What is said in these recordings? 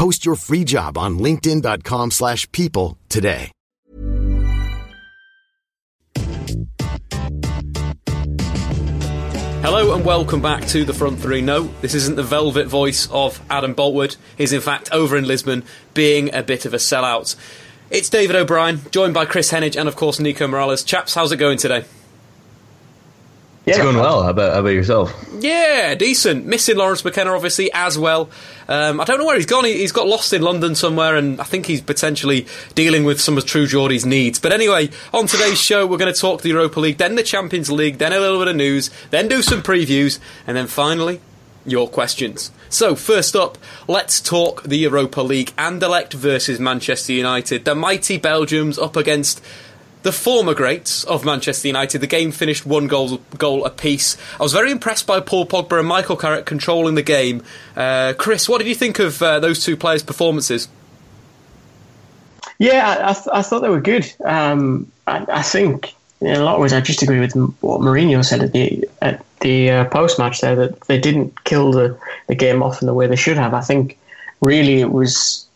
Post your free job on linkedin.com/people slash people today. Hello and welcome back to the front three. No, this isn't the velvet voice of Adam Boltwood. He's in fact over in Lisbon being a bit of a sellout. It's David O'Brien, joined by Chris Hennig and of course Nico Morales. Chaps, how's it going today? It's going well. How about, how about yourself? Yeah, decent. Missing Lawrence McKenna, obviously, as well. Um, I don't know where he's gone. He, has got lost in London somewhere, and I think he's potentially dealing with some of True Geordie's needs. But anyway, on today's show, we're going to talk the Europa League, then the Champions League, then a little bit of news, then do some previews, and then finally, your questions. So, first up, let's talk the Europa League. Anderlecht versus Manchester United. The mighty Belgiums up against the former greats of Manchester United. The game finished one goal goal apiece. I was very impressed by Paul Pogba and Michael Carrick controlling the game. Uh, Chris, what did you think of uh, those two players' performances? Yeah, I, I, th- I thought they were good. Um, I, I, think in a lot of ways I just agree with what Mourinho said at the at the uh, post match there that they didn't kill the, the game off in the way they should have. I think really it was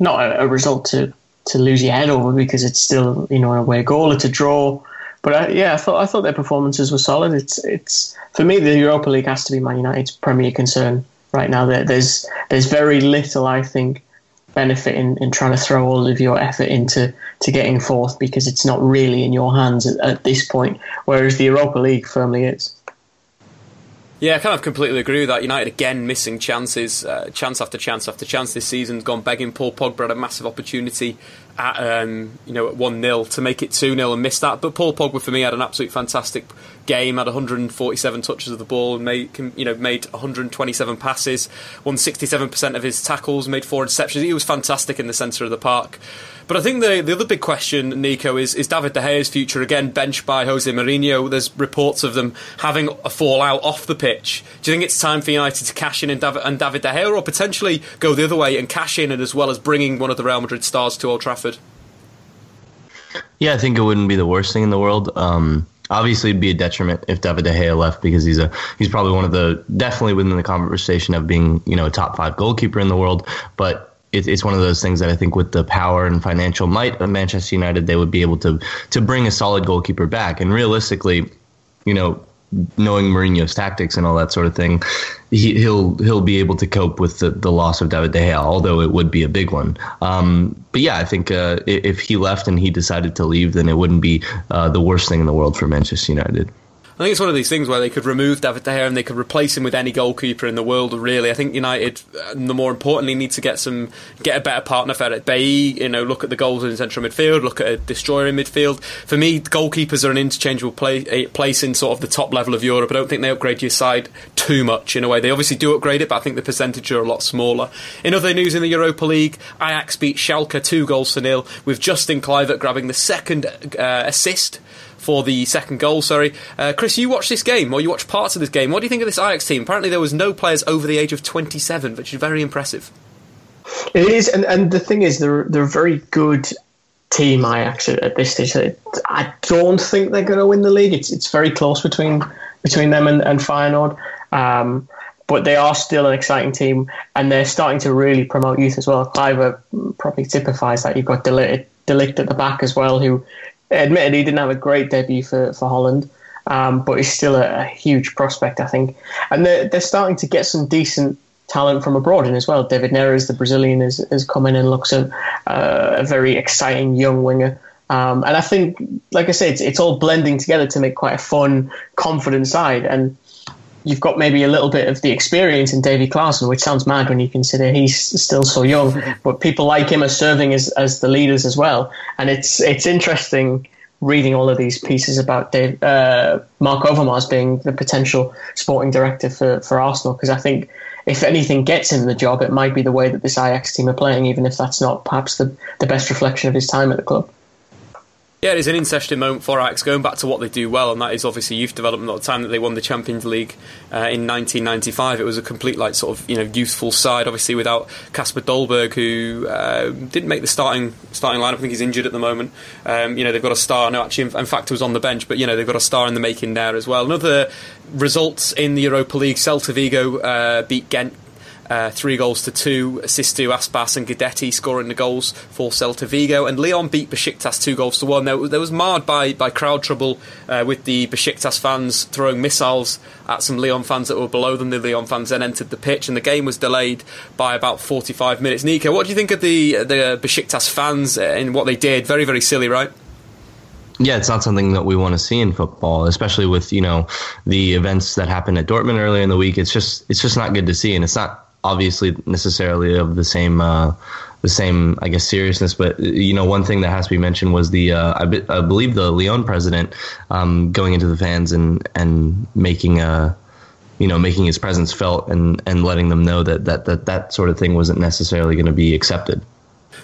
not a, a result to to lose your head over because it's still you know a away goal, it's a draw. But I, yeah, I thought I thought their performances were solid. It's it's for me the Europa League has to be Man United's premier concern right now. There, there's there's very little I think benefit in, in trying to throw all of your effort into to getting fourth because it's not really in your hands at, at this point. Whereas the Europa League firmly is. Yeah, I kind of completely agree with that. United again missing chances, uh, chance after chance after chance this season. Gone begging. Paul Pogba had a massive opportunity at um, you know at one 0 to make it two 0 and miss that. But Paul Pogba for me had an absolute fantastic game. Had 147 touches of the ball and made you know made 127 passes, won 67 percent of his tackles, made four interceptions. He was fantastic in the centre of the park. But I think the the other big question, Nico, is is David De Gea's future again benched by Jose Mourinho? There's reports of them having a fallout off the pitch. Do you think it's time for United to cash in and David, and David De Gea, or potentially go the other way and cash in, and as well as bringing one of the Real Madrid stars to Old Trafford? Yeah, I think it wouldn't be the worst thing in the world. Um, obviously, it'd be a detriment if David De Gea left because he's a he's probably one of the definitely within the conversation of being you know a top five goalkeeper in the world. But it, it's one of those things that I think with the power and financial might of Manchester United, they would be able to to bring a solid goalkeeper back. And realistically, you know, knowing Mourinho's tactics and all that sort of thing, he, will he'll be able to cope with the, the loss of David De Gea, although it would be a big one. Um, but yeah, I think uh, if he left and he decided to leave, then it wouldn't be uh, the worst thing in the world for Manchester United. I think it's one of these things where they could remove David De Gea and they could replace him with any goalkeeper in the world. Really, I think United, the more importantly, need to get some get a better partner for it. Bailly, you know, look at the goals in central midfield, look at a destroyer in midfield. For me, goalkeepers are an interchangeable play, place in sort of the top level of Europe. I don't think they upgrade your side too much in a way. They obviously do upgrade it, but I think the percentage are a lot smaller. In other news in the Europa League, Ajax beat Schalke two goals to nil with Justin Kluivert grabbing the second uh, assist for the second goal. Sorry, uh, Chris, you watched this game, or you watched parts of this game. What do you think of this Ajax team? Apparently, there was no players over the age of 27, which is very impressive. It is, and, and the thing is, they're they're a very good team. Ajax at this stage. I don't think they're going to win the league. It's it's very close between between them and, and Feyenoord. Um, but they are still an exciting team, and they're starting to really promote youth as well. Kluivert probably typifies that. You've got De Ligt at the back as well, who admittedly, he didn't have a great debut for, for Holland, um, but he's still a, a, huge prospect, I think. And they're, they're starting to get some decent talent from abroad in as well. David Neres, the Brazilian, has, has come in and looks a, uh, a very exciting young winger. Um, and I think, like I said, it's, it's all blending together to make quite a fun, confident side. And you've got maybe a little bit of the experience in Davy Klaassen, which sounds mad when you consider he's still so young. but people like him are serving as, as the leaders as well. And it's it's interesting reading all of these pieces about Dave, uh, Marc Overmars being the potential sporting director for, for Arsenal, because I think if anything gets him the job, it might be the way that this Ajax team are playing, even if that's not perhaps the, the best reflection of his time at the club. Yeah, it is an interesting moment for Ajax, going back to what they do well, and that is obviously youth development. At the time that they won the Champions League uh, in 1995, it was a complete, like, sort of, you know, youthful side. Obviously, without Kasper Dolberg, who uh, didn't make the starting starting lineup. I think he's injured at the moment. Um, you know, they've got a star. No, actually, in, fact, he was on the bench, but you know, they've got a star in the making there as well. Another results in the Europa League: Celta Vigo uh, beat Ghent uh, three goals to two. Assists to Aspas and Guidetti scoring the goals for Celta Vigo. And Lyon beat Besiktas two goals to one. There, there was marred by, by crowd trouble uh, with the Besiktas fans throwing missiles at some Lyon fans that were below them. The Lyon fans then entered the pitch, and the game was delayed by about 45 minutes. Nico, what do you think of the the Besiktas fans and what they did? Very, very silly, right? Yeah, it's not something that we want to see in football, especially with you know the events that happened at Dortmund earlier in the week. It's just it's just not good to see, and it's not obviously necessarily of the same uh, the same I guess seriousness. But you know, one thing that has to be mentioned was the uh, I, be, I, believe the Lyon president um, going into the fans and and making a you know making his presence felt and and letting them know that that that, that sort of thing wasn't necessarily going to be accepted.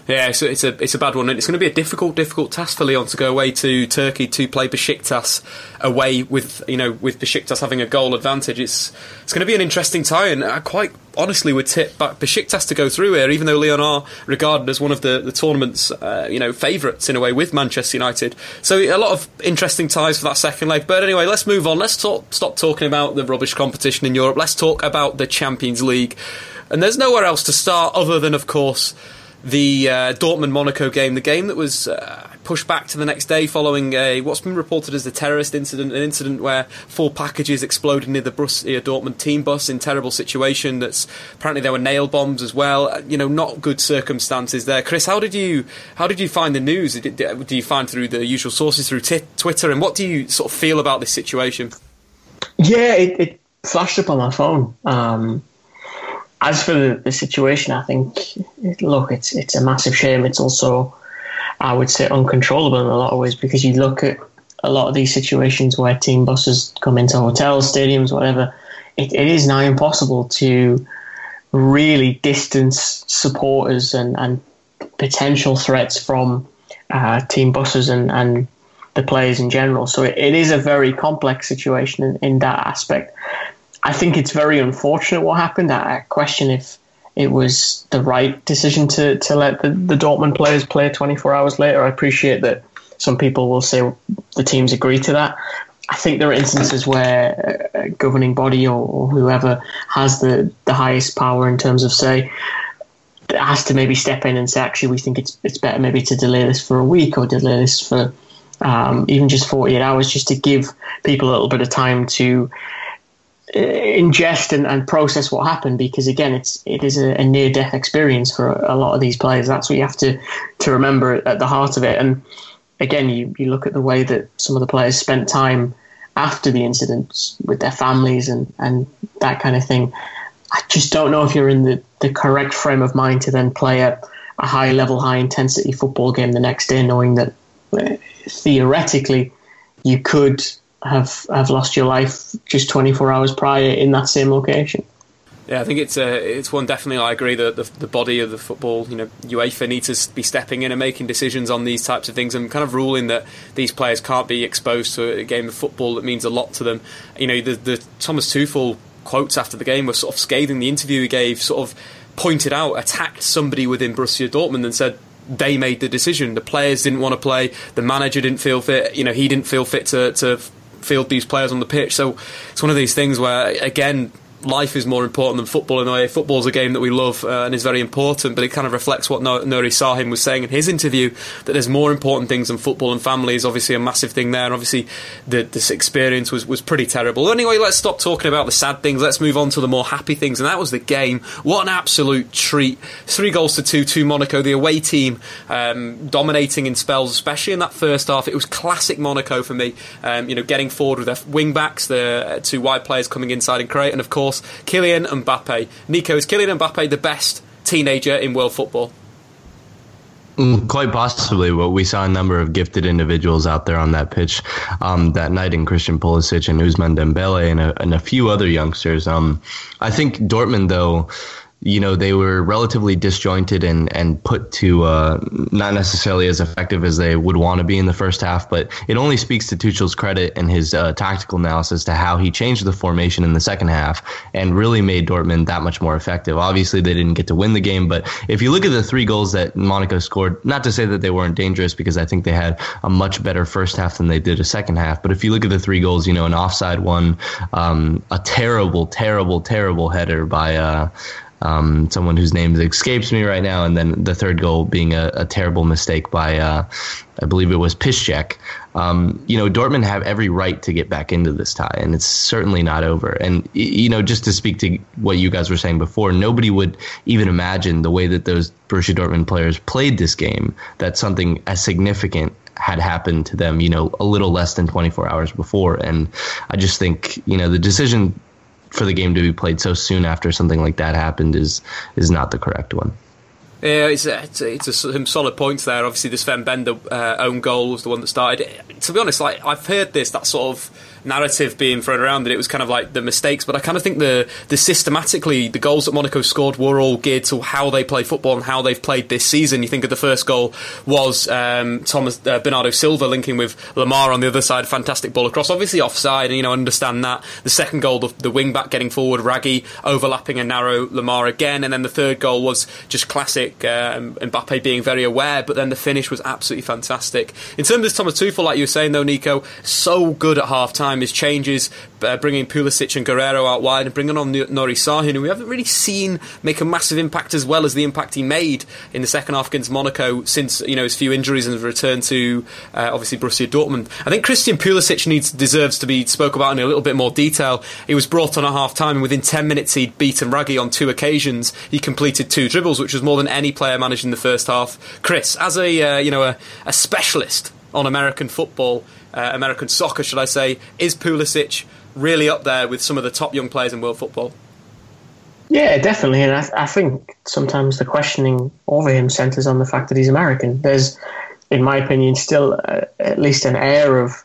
Yeah, so it's a it's a bad one, and it's going to be a difficult, difficult task for Lyon to go away to Turkey to play Besiktas away with you know with Besiktas having a goal advantage. It's it's going to be an interesting tie, and I quite honestly would tip back Besiktas to go through here, even though Lyon are regarded as one of the the tournament's uh, you know favourites in a way with Manchester United. So a lot of interesting ties for that second leg. But anyway, let's move on. Let's talk, stop talking about the rubbish competition in Europe. Let's talk about the Champions League. And there's nowhere else to start other than, of course, the uh, Dortmund Monaco game, the game that was uh, pushed back to the next day following a what's been reported as a terrorist incident, an incident where four packages exploded near the Borussia Dortmund team bus in terrible situation. That's apparently there were nail bombs as well. Uh, you know, not good circumstances there. Chris, how did you how did you find the news? Did, do you find through the usual sources through t- Twitter, and what do you sort of feel about this situation? Yeah, it, it flashed up on my phone. Um, as for the, the situation, I think look, it's it's a massive shame. It's also, I would say, uncontrollable in a lot of ways because you look at a lot of these situations where team buses come into hotels, stadiums, whatever. It, it is now impossible to really distance supporters and, and potential threats from uh, team buses and, and the players in general. So it, it is a very complex situation in, in that aspect. I think it's very unfortunate what happened. I question if it was the right decision to, to let the, the Dortmund players play 24 hours later. I appreciate that some people will say the teams agree to that. I think there are instances where a governing body or, or whoever has the, the highest power in terms of say has to maybe step in and say actually we think it's it's better maybe to delay this for a week or delay this for um, even just 48 hours just to give people a little bit of time to uh, ingest and, and, process what happened because again it's it is a, a, near death experience for a, a, lot of these players. That's what you have to to remember at the heart of it. And again you, you look at the way that some of the players spent time after the incidents with their families and and that kind of thing. I just don't know if you're in the, the correct frame of mind to then play a, a high level high intensity football game the next day knowing that uh, theoretically you could have have lost your life just 24 hours prior in that same location. Yeah, I think it's uh, it's one definitely. I agree that the, the body of the football, you know, UEFA needs to be stepping in and making decisions on these types of things and kind of ruling that these players can't be exposed to a game of football that means a lot to them. You know, the, the Thomas Tuchel quotes after the game were sort of scathing. The interview he gave sort of pointed out, attacked somebody within Borussia Dortmund and said they made the decision. The players didn't want to play. The manager didn't feel fit. You know, he didn't feel fit to, to field these players on the pitch. So it's one of these things where, again, life is more important than football in a way. Football's a game that we love uh, and is very important, but it kind of reflects what Nuri Sahin was saying in his interview that there's more important things than football and family is obviously a massive thing there. And obviously, the, this experience was, was pretty terrible. Anyway, let's stop talking about the sad things. Let's move on to the more happy things, and that was the game. What an absolute treat! Three goals to two to Monaco, the away team um, dominating in spells, especially in that first half. It was classic Monaco for me. Um, you know, getting forward with their wing backs, the uh, two wide players coming inside and create, and of course Kylian Mbappe. Nico, is Kylian Mbappe the best teenager in world football? Mm, quite possibly, but we saw a number of gifted individuals out there on that pitch um, that night in Christian Pulisic and Ousmane Dembele and a, and a few other youngsters. Um, I think Dortmund, though, you know they were relatively disjointed and and put to uh, not necessarily as effective as they would want to be in the first half. But it only speaks to Tuchel's credit and his uh, tactical analysis to how he changed the formation in the second half and really made Dortmund that much more effective. Obviously, they didn't get to win the game, but if you look at the three goals that Monaco scored, not to say that they weren't dangerous because I think they had a much better first half than they did a second half. But if you look at the three goals, you know, an offside one, um, a terrible, terrible, terrible header by. Uh, um, someone whose name escapes me right now, and then the third goal being a, a terrible mistake by, uh, I believe it was Piszczek. Um, you know, Dortmund have every right to get back into this tie, and it's certainly not over. And you know, just to speak to what you guys were saying before, nobody would even imagine the way that those Borussia Dortmund players played this game that something as significant had happened to them, you know, a little less than 24 hours before. And I just think, you know, the decision for the game to be played so soon after something like that happened is is not the correct one. Yeah, it's a, it's, a, it's a, some solid points there. Obviously, the Sven Bender uh, own goal was the one that started. To be honest, like I've heard this that sort of narrative being thrown around that it was kind of like the mistakes, but I kind of think the the systematically the goals that Monaco scored were all geared to how they play football and how they've played this season. You think of the first goal was um, Thomas uh, Bernardo Silva linking with Lemar on the other side, fantastic ball across, obviously offside, and you know understand that. The second goal, the, the wing back getting forward, Raggi overlapping a narrow Lemar again, and then the third goal was just classic uh, Mbappe being very aware, but then the finish was absolutely fantastic. In terms of Thomas Tuchel, like you were saying though, Nico, so good at half time time, his changes, uh, bringing Pulisic and Guerreiro out wide and bringing on Nuri Sahin, who we haven't really seen make a massive impact as well as the impact he made in the second half against Monaco since you know his few injuries and the return to uh, obviously Borussia Dortmund. I think Christian Pulisic needs deserves to be spoke about in a little bit more detail. He was brought on at half time and within 10 minutes he'd beaten Raggi on two occasions. He completed two dribbles, which was more than any player managed in the first half. Chris, as a uh, you know a, a specialist on American football, uh, American soccer, should I say, is Pulisic really up there with some of the top young players in world football? Yeah, definitely. And I, I think sometimes the questioning over him centres on the fact that he's American. There's, in my opinion, still uh, at least an air of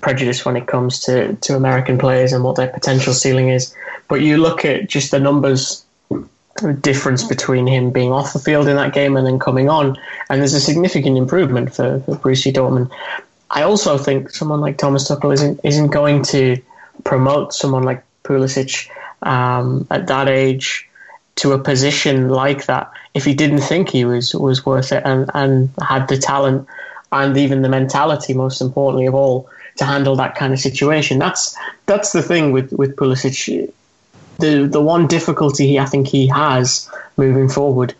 prejudice when it comes to, to American players and what their potential ceiling is. But you look at just the numbers difference between him being off the field in that game and then coming on, and there's a significant improvement for, for Borussia Dortmund. I also think someone like Thomas Tuchel isn't isn't going to promote someone like Pulisic um, at that age to a position like that if he didn't think he was was worth it and, and had the talent and even the mentality, most importantly of all, to handle that kind of situation. That's that's the thing with with Pulisic the the one difficulty he, I think he has moving forward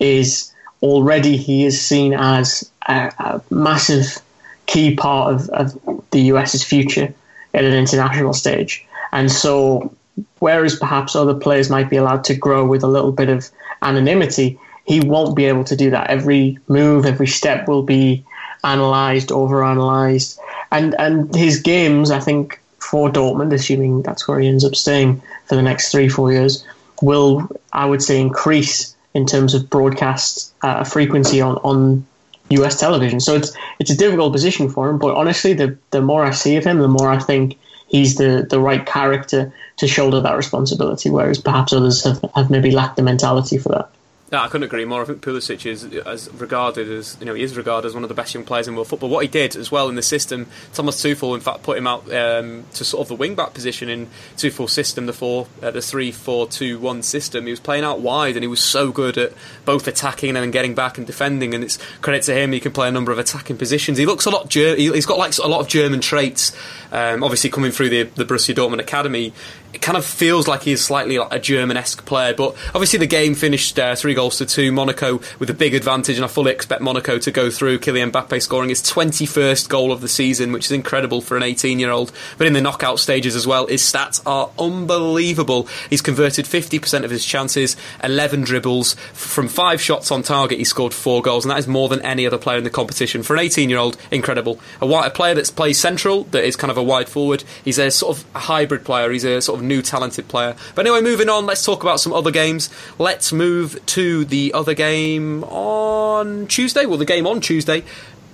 is already he is seen as a, a massive key part of, of the US's future at an international stage. And so, whereas perhaps other players might be allowed to grow with a little bit of anonymity, he won't be able to do that. Every move, every step will be analysed, overanalyzed. And, and his games, I think, for Dortmund, assuming that's where he ends up staying for the next three, four years, will, I would say, increase in terms of broadcast uh, frequency on, on US television. So it's it's a difficult position for him. But honestly, the, the more I see of him, the more I think he's the, the right character to shoulder that responsibility, whereas perhaps others have, have maybe lacked the mentality for that. No, I couldn't agree more. I think Pulisic is as regarded as you know he is regarded as one of the best young players in world football. What he did as well in the system, Thomas Tuchel in fact put him out um, to sort of the wing back position in Tuchel's system, the four, uh, the three four two one system. He was playing out wide and he was so good at both attacking and then getting back and defending. And it's credit to him, he can play a number of attacking positions. He looks a lot. Ger- he's got like a lot of German traits. Um, obviously, coming through the the Borussia Dortmund academy, it kind of feels like he's slightly like a German-esque player. But obviously, the game finished uh, three goals to two. Monaco with a big advantage, and I fully expect Monaco to go through. Kylian Mbappe scoring his 21st goal of the season, which is incredible for an 18-year-old. But in the knockout stages as well, his stats are unbelievable. He's converted 50% of his chances, 11 dribbles from five shots on target. He scored four goals, and that is more than any other player in the competition for an 18-year-old. Incredible. A, a player that's plays central, that is kind of a wide forward. He's a sort of hybrid player. He's a sort of new talented player. But anyway, moving on, let's talk about some other games. Let's move to the other game on Tuesday. Well, the game on Tuesday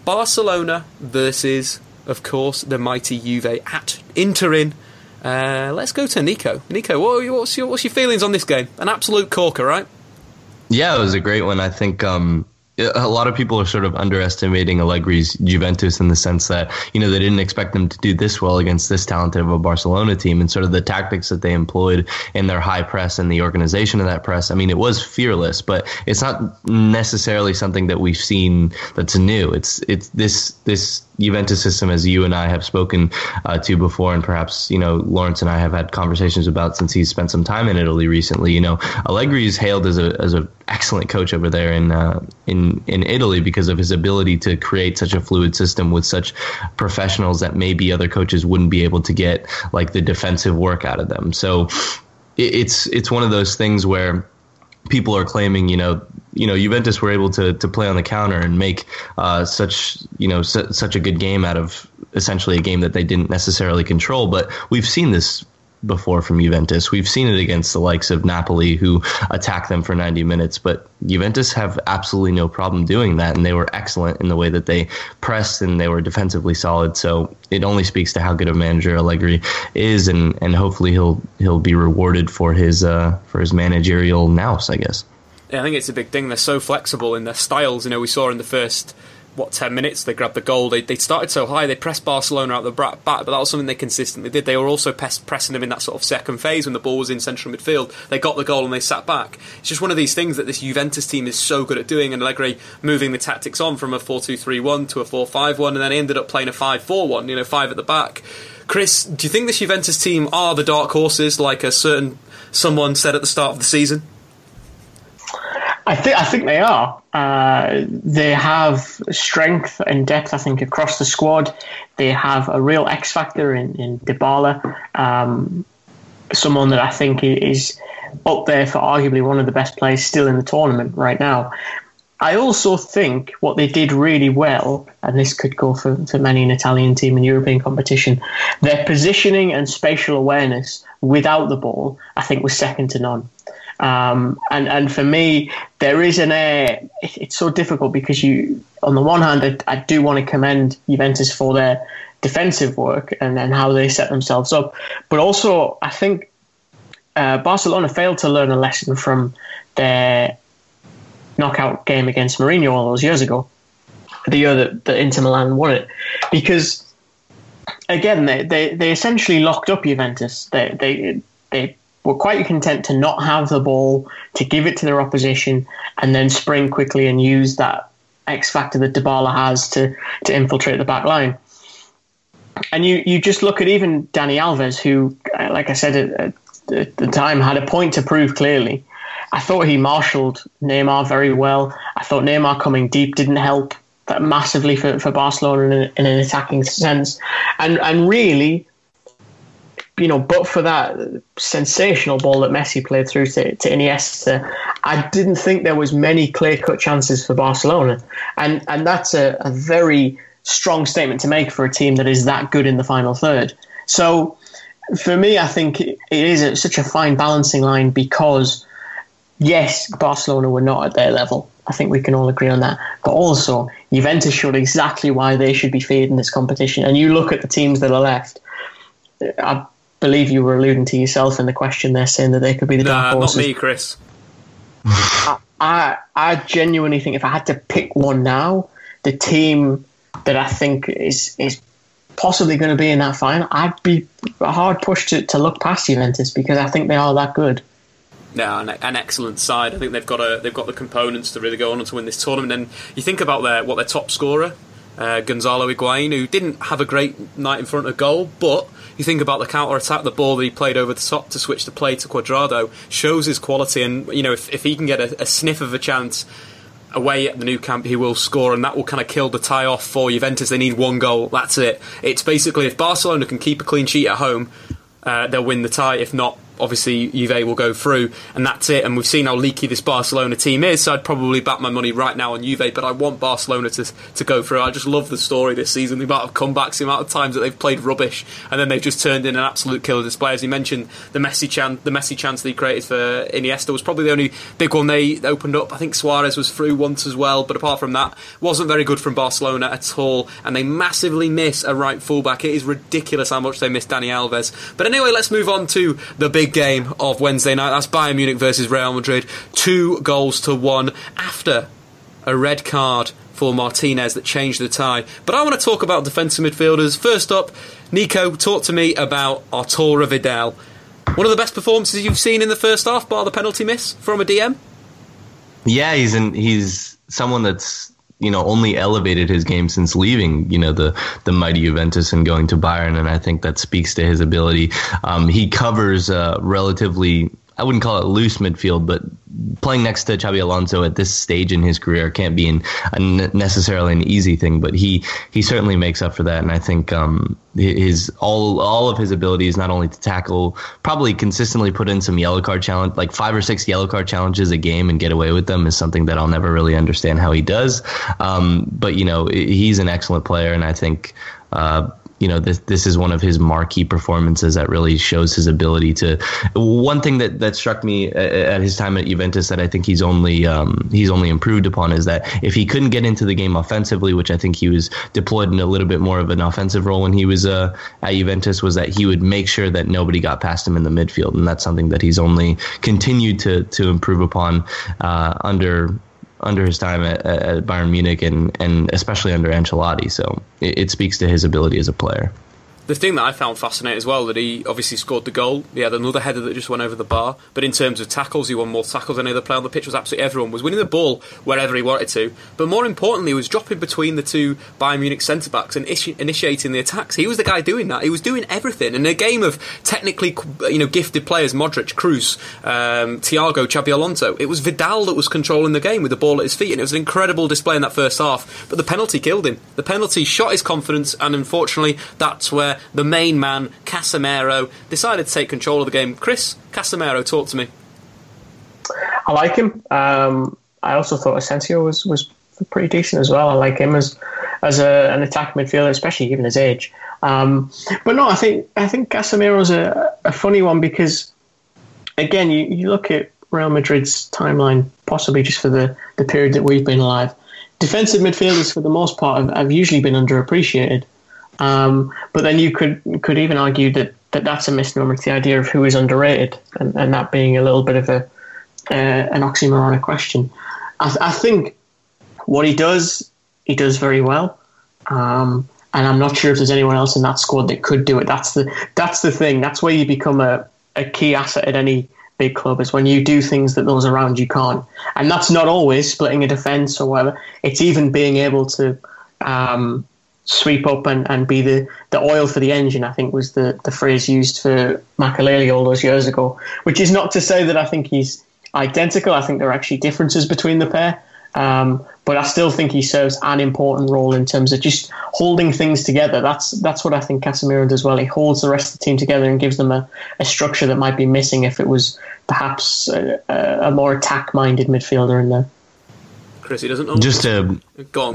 Barcelona versus, of course, the mighty Juve at in Turin. Uh, let's go to Nico. Nico, what what's, your, what's your feelings on this game? An absolute corker, right? Yeah, it was a great one. I think um, a lot of people are sort of underestimating Allegri's Juventus in the sense that you know they didn't expect them to do this well against this talented of a Barcelona team, and sort of the tactics that they employed in their high press and the organization of that press. I mean, it was fearless, but it's not necessarily something that we've seen that's new. It's it's this this Juventus system, as you and I have spoken uh, to before, and perhaps you know Lawrence and I have had conversations about since he's spent some time in Italy recently. You know, Allegri is hailed as a as an excellent coach over there in uh, in in Italy because of his ability to create such a fluid system with such professionals that maybe other coaches wouldn't be able to get like the defensive work out of them. So it's it's one of those things where people are claiming, you know, you know, Juventus were able to to play on the counter and make uh, such you know su- such a good game out of essentially a game that they didn't necessarily control. But we've seen this before from Juventus. We've seen it against the likes of Napoli, who attack them for 90 minutes, but Juventus have absolutely no problem doing that, and they were excellent in the way that they pressed and they were defensively solid. So it only speaks to how good a manager Allegri is, and, and hopefully he'll he'll be rewarded for his uh, for his managerial nous, I guess. Yeah, I think it's a big thing. They're so flexible in their styles. You know, we saw in the first what ten minutes they grabbed the goal. They, they started so high, they pressed Barcelona out the back, but that was something they consistently did. They were also press, pressing them in that sort of second phase when the ball was in central midfield. They got the goal and they sat back. It's just one of these things that this Juventus team is so good at doing, and Allegri moving the tactics on from a 4-2-3-1 to a 4-5-1, and then he ended up playing a 5-4-1. You know, five at the back. Chris, do you think this Juventus team are the dark horses, like a certain someone said at the start of the season? I think I think they are. Uh, they have strength and depth. I think across the squad, they have a real X factor in in Dybala, um, someone that I think is up there for arguably one of the best players still in the tournament right now. I also think what they did really well, and this could go for, for many an Italian team in European competition, their positioning and spatial awareness without the ball, I think, was second to none. Um, and and for me, there is an air. It's so difficult because you, on the one hand, I, I do want to commend Juventus for their defensive work and, and how they set themselves up, but also I think uh, Barcelona failed to learn a lesson from their knockout game against Mourinho all those years ago, the year that, that Inter Milan won it, because again they, they, they essentially locked up Juventus. They they they were quite content to not have the ball, to give it to their opposition, and then spring quickly and use that X factor that Dybala has to to infiltrate the back line. And you you just look at even Dani Alves, who, uh, like I said at, at the time, had a point to prove clearly. I thought he marshalled Neymar very well. I thought Neymar coming deep didn't help that massively for, for Barcelona in, in an attacking sense. And and really, you know, but for that sensational ball that Messi played through to, to Iniesta, I didn't think there was many clear cut chances for Barcelona, and and that's a, a very strong statement to make for a team that is that good in the final third. So, for me, I think it is a, such a fine balancing line because, yes, Barcelona were not at their level. I think we can all agree on that. But also, Juventus showed exactly why they should be feared in this competition. And you look at the teams that are left. I believe you were alluding to yourself in the question there, saying that they could be the nah, dark horses. not me, Chris. I, I, I genuinely think if I had to pick one now, the team that I think is is possibly going to be in that final, I'd be hard pushed to, to look past Juventus because I think they are that good. Yeah, an, an, excellent side. I think they've got a they've got the components to really go on and to win this tournament. And you think about their what their top scorer uh, Gonzalo Higuain, who didn't have a great night in front of goal, but you think about the counter attack, the ball that he played over the top to switch the play to Cuadrado shows his quality. And you know, if, if he can get a, a sniff of a chance away at the Nou Camp, he will score, and that will kind of kill the tie off for Juventus. They need one goal. That's it. It's basically if Barcelona can keep a clean sheet at home, uh, they'll win the tie. If not, obviously Juve will go through, and that's it. And we've seen how leaky this Barcelona team is, so I'd probably back my money right now on Juve. But I want Barcelona to to go through. I just love the story this season, the amount of comebacks, the amount of times that they've played rubbish, and then they've just turned in an absolute killer display. As you mentioned, the Messi chance, the Messi chance that he created for Iniesta was probably the only big one they opened up. I think Suarez was through once as well, but apart from that, wasn't very good from Barcelona at all. And they massively miss a right fullback. It is ridiculous how much they miss Dani Alves. But anyway, let's move on to the big game of Wednesday night. That's Bayern Munich versus Real Madrid. Two goals to one after a red card for Martinez that changed the tie. But I want to talk about defensive midfielders. First up, Nico, talk to me about Arturo Vidal. One of the best performances you've seen in the first half, bar the penalty miss from a DM. Yeah, he's he's someone that's you know only elevated his game since leaving you know the the mighty Juventus and going to Bayern, and I think that speaks to his ability. Um, he covers uh, relatively I wouldn't call it loose midfield, but playing next to Xabi Alonso at this stage in his career can't be an, necessarily an easy thing. But he he certainly makes up for that, and I think um, his all all of his abilities, not only to tackle, probably consistently put in some yellow card challenge, like five or six yellow card challenges a game, and get away with them is something that I'll never really understand how he does. Um, but you know, he's an excellent player, and I think. Uh, you know this this is one of his marquee performances that really shows his ability to. One thing that, that struck me at his time at Juventus that I think he's only um, he's only improved upon is that if he couldn't get into the game offensively, which I think he was deployed in a little bit more of an offensive role when he was uh, at Juventus, was that he would make sure that nobody got past him in the midfield, and that's something that he's only continued to to improve upon uh, under under his time at, at Bayern Munich and, and especially under Ancelotti. So it, it speaks to his ability as a player the thing that I found fascinating as well that he obviously scored the goal. He had another header that just went over the bar. But in terms of tackles, he won more tackles than any other player on the pitch. Was absolutely everyone was winning the ball wherever he wanted to. But more importantly, he was dropping between the two Bayern Munich centre backs and initiating the attacks. He was the guy doing that. He was doing everything. In a game of technically, you know, gifted players, Modric, Kroos, um, Thiago, Xabi Alonso, it was Vidal that was controlling the game with the ball at his feet, and it was an incredible display in that first half. But the penalty killed him. The penalty shot his confidence, and unfortunately, that's where the main man, Casemiro, decided to take control of the game. Chris, Casemiro, talk to me. I like him. Um, I also thought Asensio was, was pretty decent as well. I like him as as a, an attack midfielder, especially given his age. Um, but no, I think I think Casemiro's a, a funny one because again, you, you look at Real Madrid's timeline, possibly just for the, the period that we've been alive. Defensive midfielders, for the most part, have, have usually been underappreciated. Um, but then you could could even argue that, that that's a misnomer. The idea of who is underrated, and, and that being a little bit of a uh, an oxymoron question. I, th- I, think what he does, he does very well. Um, and I'm not sure if there's anyone else in that squad that could do it. That's the that's the thing. That's where you become a, a key asset at any big club is when you do things that those around you can't. And that's not always splitting a defence or whatever. It's even being able to um, sweep up and, and be the, the oil for the engine, I think was the, the phrase used for Makelele all those years ago. Which is not to say that I think he's identical. I think there are actually differences between the pair. Um, but I still think he serves an important role in terms of just holding things together. That's that's what I think Casemiro does well. He holds the rest of the team together and gives them a, a structure that might be missing if it was perhaps a, a more attack-minded midfielder in there. Chris, he doesn't know. Just to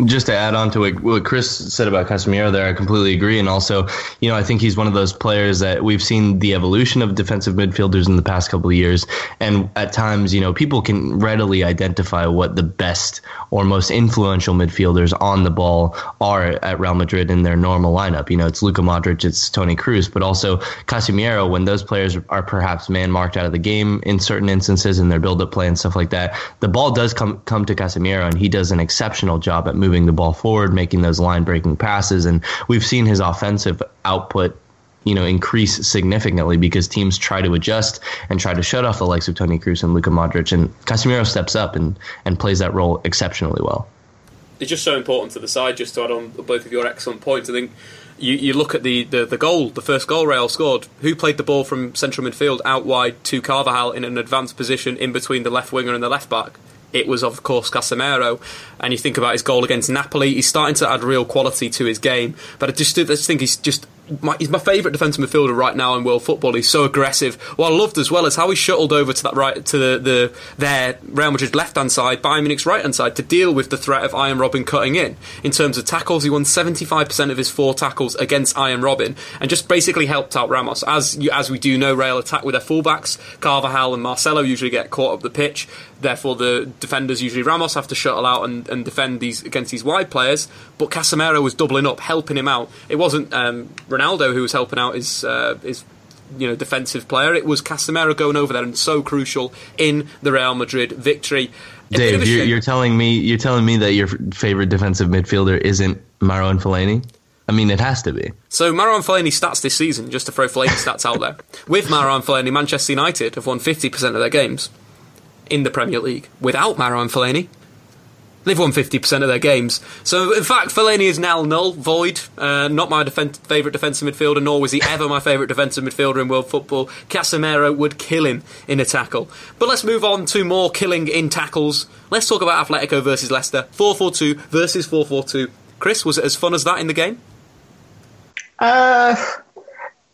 just to add on to what, Chris said about Casemiro, there, I completely agree. And also, you know, I think he's one of those players that we've seen the evolution of defensive midfielders in the past couple of years, and at times, you know, people can readily identify what the best or most influential midfielders on the ball are at Real Madrid in their normal lineup. You know, it's Luka Modric, it's Toni Kroos, but also Casemiro. When those players are perhaps man marked out of the game in certain instances in their build up play and stuff like that, the ball does come come to Casemiro, and he does an exceptional job job at moving the ball forward, making those line breaking passes. And we've seen his offensive output you know, increase significantly because teams try to adjust and try to shut off the likes of Toni Kroos and Luka Modric, and Casemiro steps up and, and plays that role exceptionally well. It's just so important to the side. Just to add on both of your excellent points, I think you, you look at the, the, the goal, the first goal Real scored. Who played the ball from central midfield out wide to Carvajal in an advanced position in between the left winger and the left back? It was, of course, Casemiro. And you think about his goal against Napoli, he's starting to add real quality to his game. But I just, I just think he's just my, he's my favourite defensive midfielder right now in world football. He's so aggressive. What I loved as well is how he shuttled over to that right to the, the their Real Madrid left hand side, Bayern Munich's right hand side to deal with the threat of Arjen Robben cutting in. In terms of tackles, he won seventy five percent of his four tackles against Arjen Robben, and just basically helped out Ramos. As you, as we do know, Real attack with their fullbacks. Carvajal and Marcelo usually get caught up the pitch. Therefore, the defenders usually Ramos have to shuttle out and, and defend these against these wide players. But Casemiro was doubling up, helping him out. It wasn't um, Ronaldo who was helping out his uh, his you know defensive player. It was Casemiro going over there and so crucial in the Real Madrid victory. Dave, you're, you're, telling me you're telling me that your favorite defensive midfielder isn't Marouane Fellaini? I mean, it has to be. So Marouane Fellaini stats this season, just to throw Fellaini stats out there. With Marouane Fellaini, Manchester United have won 50% of their games in the Premier League. Without Marouane Fellaini, they've won 50% of their games. So, in fact, Fellaini is now null, void. Uh, not my defen- favourite defensive midfielder, nor was he ever my favourite defensive midfielder in world football. Casemiro would kill him in a tackle. But let's move on to more killing in tackles. Let's talk about Atletico versus Leicester. 4 4 2 versus 4 4 2. Chris, was it as fun as that in the game? Uh,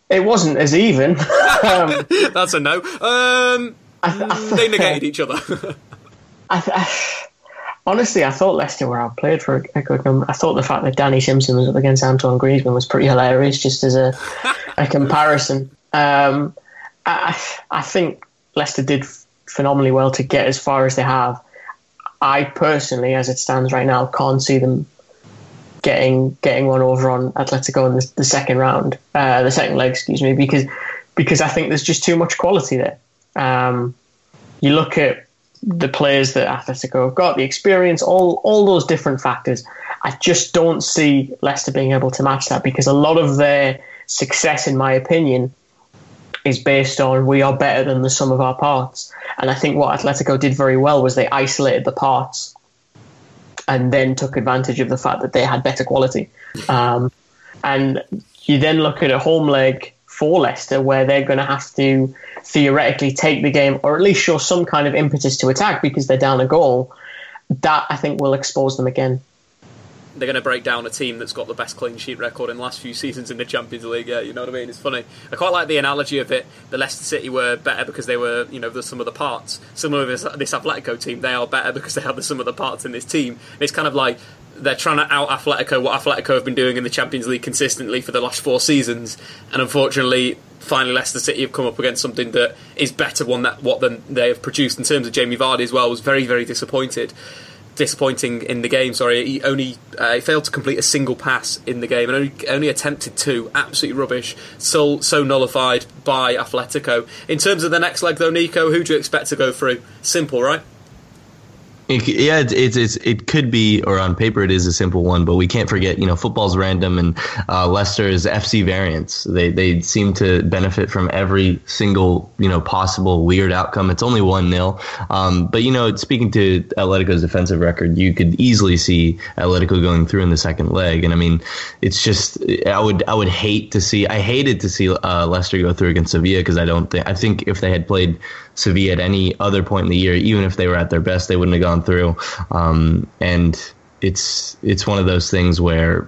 it wasn't as even. um, That's a no. Um, they negated each other. I, I, honestly, I thought Leicester were outplayed for a, a, good number. I thought the fact that Danny Simpson was up against Antoine Griezmann was pretty hilarious, just as a, a comparison. Um, I, I think Leicester did phenomenally well to get as far as they have. I personally, as it stands right now, can't see them getting getting one over on Atletico in the, the second round, uh, the second leg, excuse me, because because I think there's just too much quality there. Um, you look at the players that Atletico have got, the experience, all all those different factors. I just don't see Leicester being able to match that because a lot of their success, in my opinion, is based on we are better than the sum of our parts. And I think what Atletico did very well was they isolated the parts and then took advantage of the fact that they had better quality. Um, and you then look at a home leg for Leicester where they're going to have to theoretically take the game or at least show some kind of impetus to attack because they're down a goal. That I think will expose them again. They're going to break down a team that's got the best clean sheet record in the last few seasons in the Champions League. Yeah, you know what I mean? It's funny. I quite like the analogy of it. The Leicester City were better because they were, you know, the sum of the parts. Similar with this, this Atletico team, they are better because they have the sum of the parts in this team. It's kind of like they're trying to out Atletico what Atletico have been doing in the Champions League consistently for the last four seasons, and unfortunately, finally Leicester City have come up against something that is better one that what than they have produced in terms of Jamie Vardy as well. Was very very disappointed. Disappointing in the game. Sorry, he only uh, he failed to complete a single pass in the game, and only, only attempted two. Absolutely rubbish. So so nullified by Atletico. In terms of the next leg, though, Nico, who do you expect to go through? Simple, right? It, yeah, it's, it's, it's it could be, or on paper it is a simple one, but we can't forget, you know, football's random, and uh, Leicester's FC variants. They they seem to benefit from every single you know possible weird outcome. It's only one 0 um, but you know, speaking to Atletico's defensive record, you could easily see Atletico going through in the second leg, and I mean, it's just I would I would hate to see I hated to see uh, Leicester go through against Sevilla because I don't think I think if they had played Sevilla at any other point in the year, even if they were at their best, they wouldn't have gone through. Um, and it's it's one of those things where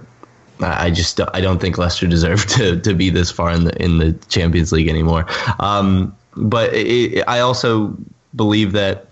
I just I don't think Leicester deserved to to be this far in the in the Champions League anymore. Um, but it, I also believe that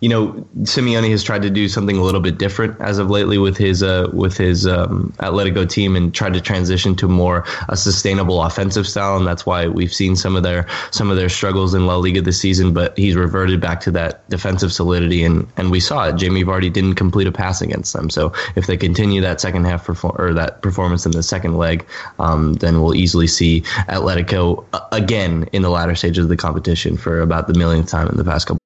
you know, Simeone has tried to do something a little bit different as of lately with his uh, with his um, Atletico team and tried to transition to more a sustainable offensive style, and that's why we've seen some of their some of their struggles in La Liga this season. But he's reverted back to that defensive solidity, and and we saw it. Jamie Vardy didn't complete a pass against them, so if they continue that second half perform or that performance in the second leg, um, then we'll easily see Atletico uh, again in the latter stages of the competition for about the millionth time in the past couple.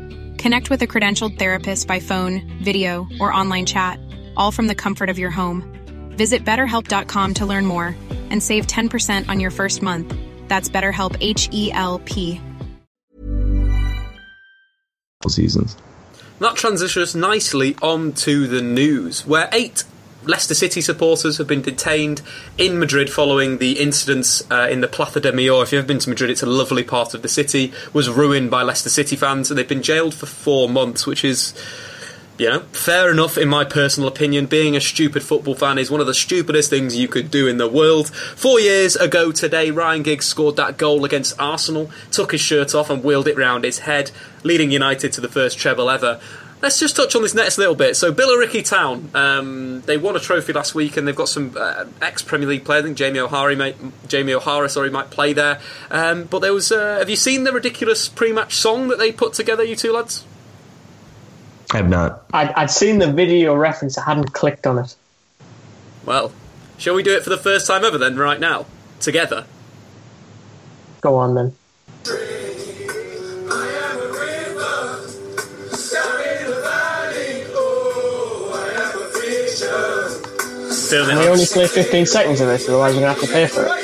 Connect with a credentialed therapist by phone, video, or online chat, all from the comfort of your home. Visit betterhelp.com to learn more and save 10% on your first month. That's BetterHelp H E L P. seasons. That transitions nicely on to the news, where eight Leicester City supporters have been detained in Madrid following the incidents uh, in the Plaza de Mayor. If you've been to Madrid, it's a lovely part of the city. Was ruined by Leicester City fans, and they've been jailed for four months, which is. You know, fair enough in my personal opinion. Being a stupid football fan is one of the stupidest things you could do in the world. Four years ago today, Ryan Giggs scored that goal against Arsenal, took his shirt off and wheeled it round his head, leading United to the first treble ever. Let's just touch on this next little bit. So, Billericay Town, um, they won a trophy last week, and they've got some uh, ex Premier League players. I think Jamie O'Hara, might, Jamie O'Hara, sorry, might play there. Um, but there was, uh, have you seen the ridiculous pre-match song that they put together, you two lads? I have not. I'd, I'd seen the video reference, I hadn't clicked on it. Well, shall we do it for the first time ever then, right now, together? Go on then. Still We only play 15 seconds of this, otherwise you're going to have to pay for it.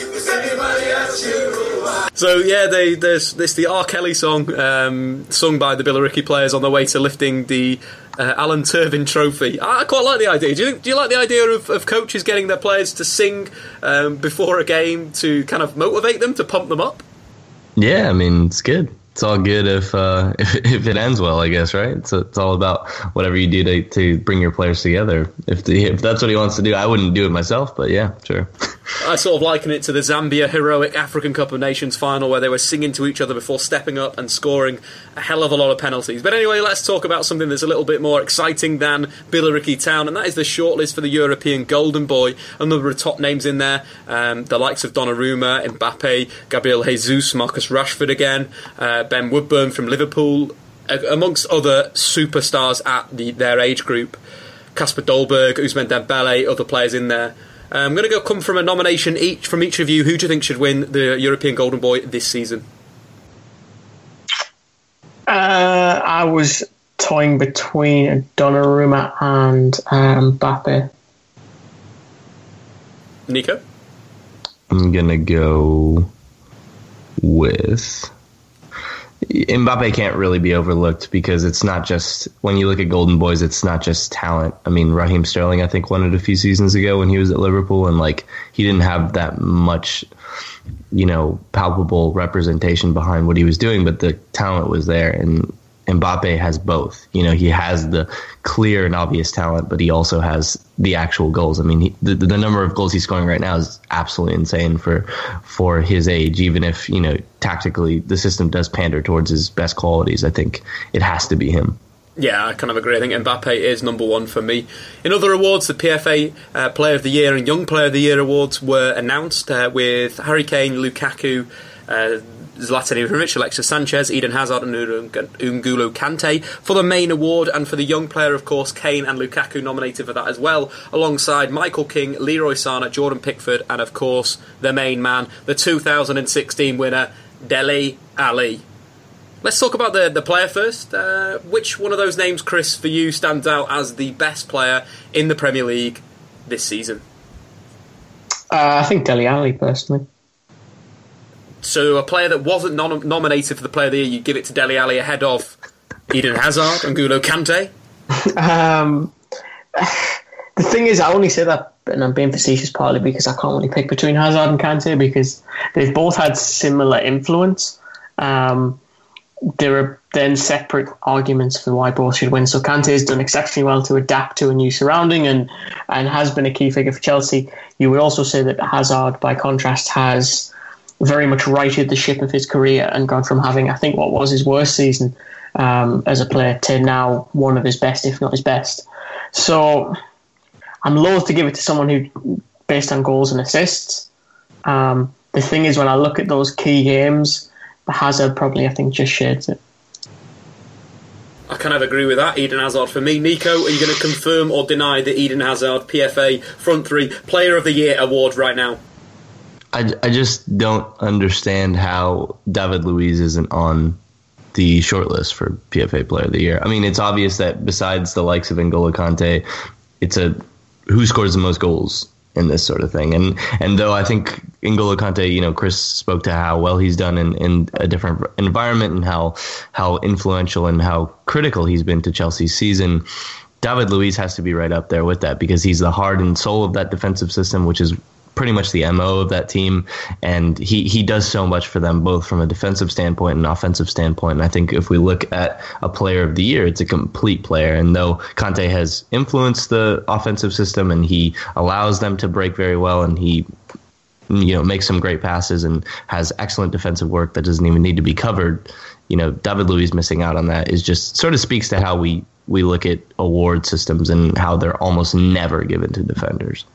So yeah, they, there's this the R. Kelly song um, sung by the Billericay players on their way to lifting the uh, Alan Turvey Trophy. I quite like the idea. Do you, do you like the idea of, of coaches getting their players to sing um, before a game to kind of motivate them to pump them up? Yeah, I mean it's good. It's all good if uh, if, if it ends well, I guess, right? So it's all about whatever you do to, to bring your players together. If the, if that's what he wants to do, I wouldn't do it myself, but yeah, sure. I sort of liken it to the Zambia heroic African Cup of Nations final where they were singing to each other before stepping up and scoring a hell of a lot of penalties. But anyway, let's talk about something that's a little bit more exciting than Billericay Town, and that is the shortlist for the European Golden Boy. A number of top names in there, um, the likes of Donnarumma, Mbappe, Gabriel Jesus, Marcus Rashford again, uh, Ben Woodburn from Liverpool, amongst other superstars at the, their age group. Kasper Dolberg, Ousmane Dembele, other players in there. Uh, I'm going to go come from a nomination each from each of you. Who do you think should win the European Golden Boy this season? Uh, I was toying between Donnarumma and um, Mbappe. Nico? I'm gonna go with Mbappe can't really be overlooked because it's not just when you look at Golden Boys, it's not just talent. I mean, Raheem Sterling, I think, won it a few seasons ago when he was at Liverpool, and like he didn't have that much, you know, palpable representation behind what he was doing, but the talent was there, and Mbappe has both. You know, he has the clear and obvious talent, but he also has the actual goals. I mean, he, the the number of goals he's scoring right now is absolutely insane for for his age. Even if you know tactically the system does pander towards his best qualities, I think it has to be him. Yeah, I kind of agree. I think Mbappe is number one for me. In other awards, the PFA uh, Player of the Year and Young Player of the Year awards were announced uh, with Harry Kane, Lukaku. Uh, Zlatan Ibrahimovic, Alexis Sanchez, Eden Hazard, and N'Golo Kante for the main award, and for the young player, of course, Kane and Lukaku nominated for that as well, alongside Michael Keane, Leroy Sane, Jordan Pickford, and of course the main man, the 2016 winner, Dele Alli. Let's talk about the, the player first. Uh, which one of those names, Chris, for you stands out as the best player in the Premier League this season? Uh, I think Dele Alli, personally. So a player that wasn't nom- nominated for the Player of the Year, you give it to Dele Alli ahead of Eden Hazard and N'Golo Kante. Um, the thing is, I only say that, and I'm being facetious partly because I can't really pick between Hazard and Kante because they've both had similar influence. Um, there are then separate arguments for why both should win. So Kante has done exceptionally well to adapt to a new surrounding and and has been a key figure for Chelsea. You would also say that Hazard, by contrast, has very much righted the ship of his career and gone from having, I think, what was his worst season um, as a player to now one of his best, if not his best. So I'm loath to give it to someone who, based on goals and assists. Um, the thing is, when I look at those key games, Hazard probably, I think, just shades it. I kind of agree with that. Eden Hazard for me. Nico, are you going to confirm or deny the Eden Hazard PFA Front Three Player of the Year award right now? I, I just don't understand how David Luiz isn't on the shortlist for PFA Player of the Year. I mean, it's obvious that besides the likes of N'Golo Kante, it's a who scores the most goals in this sort of thing. And and though I think N'Golo Kante, you know, Chris spoke to how well he's done in, in a different environment and how how influential and how critical he's been to Chelsea's season. David Luiz has to be right up there with that because he's the heart and soul of that defensive system, which is pretty much the mo of that team, and he he does so much for them both from a defensive standpoint and offensive standpoint. And I think if we look at a player of the year, it's a complete player. And though Kante has influenced the offensive system and he allows them to break very well, and he you know makes some great passes and has excellent defensive work that doesn't even need to be covered. You know, David Luiz missing out on that is just sort of speaks to how we we look at award systems and how they're almost never given to defenders.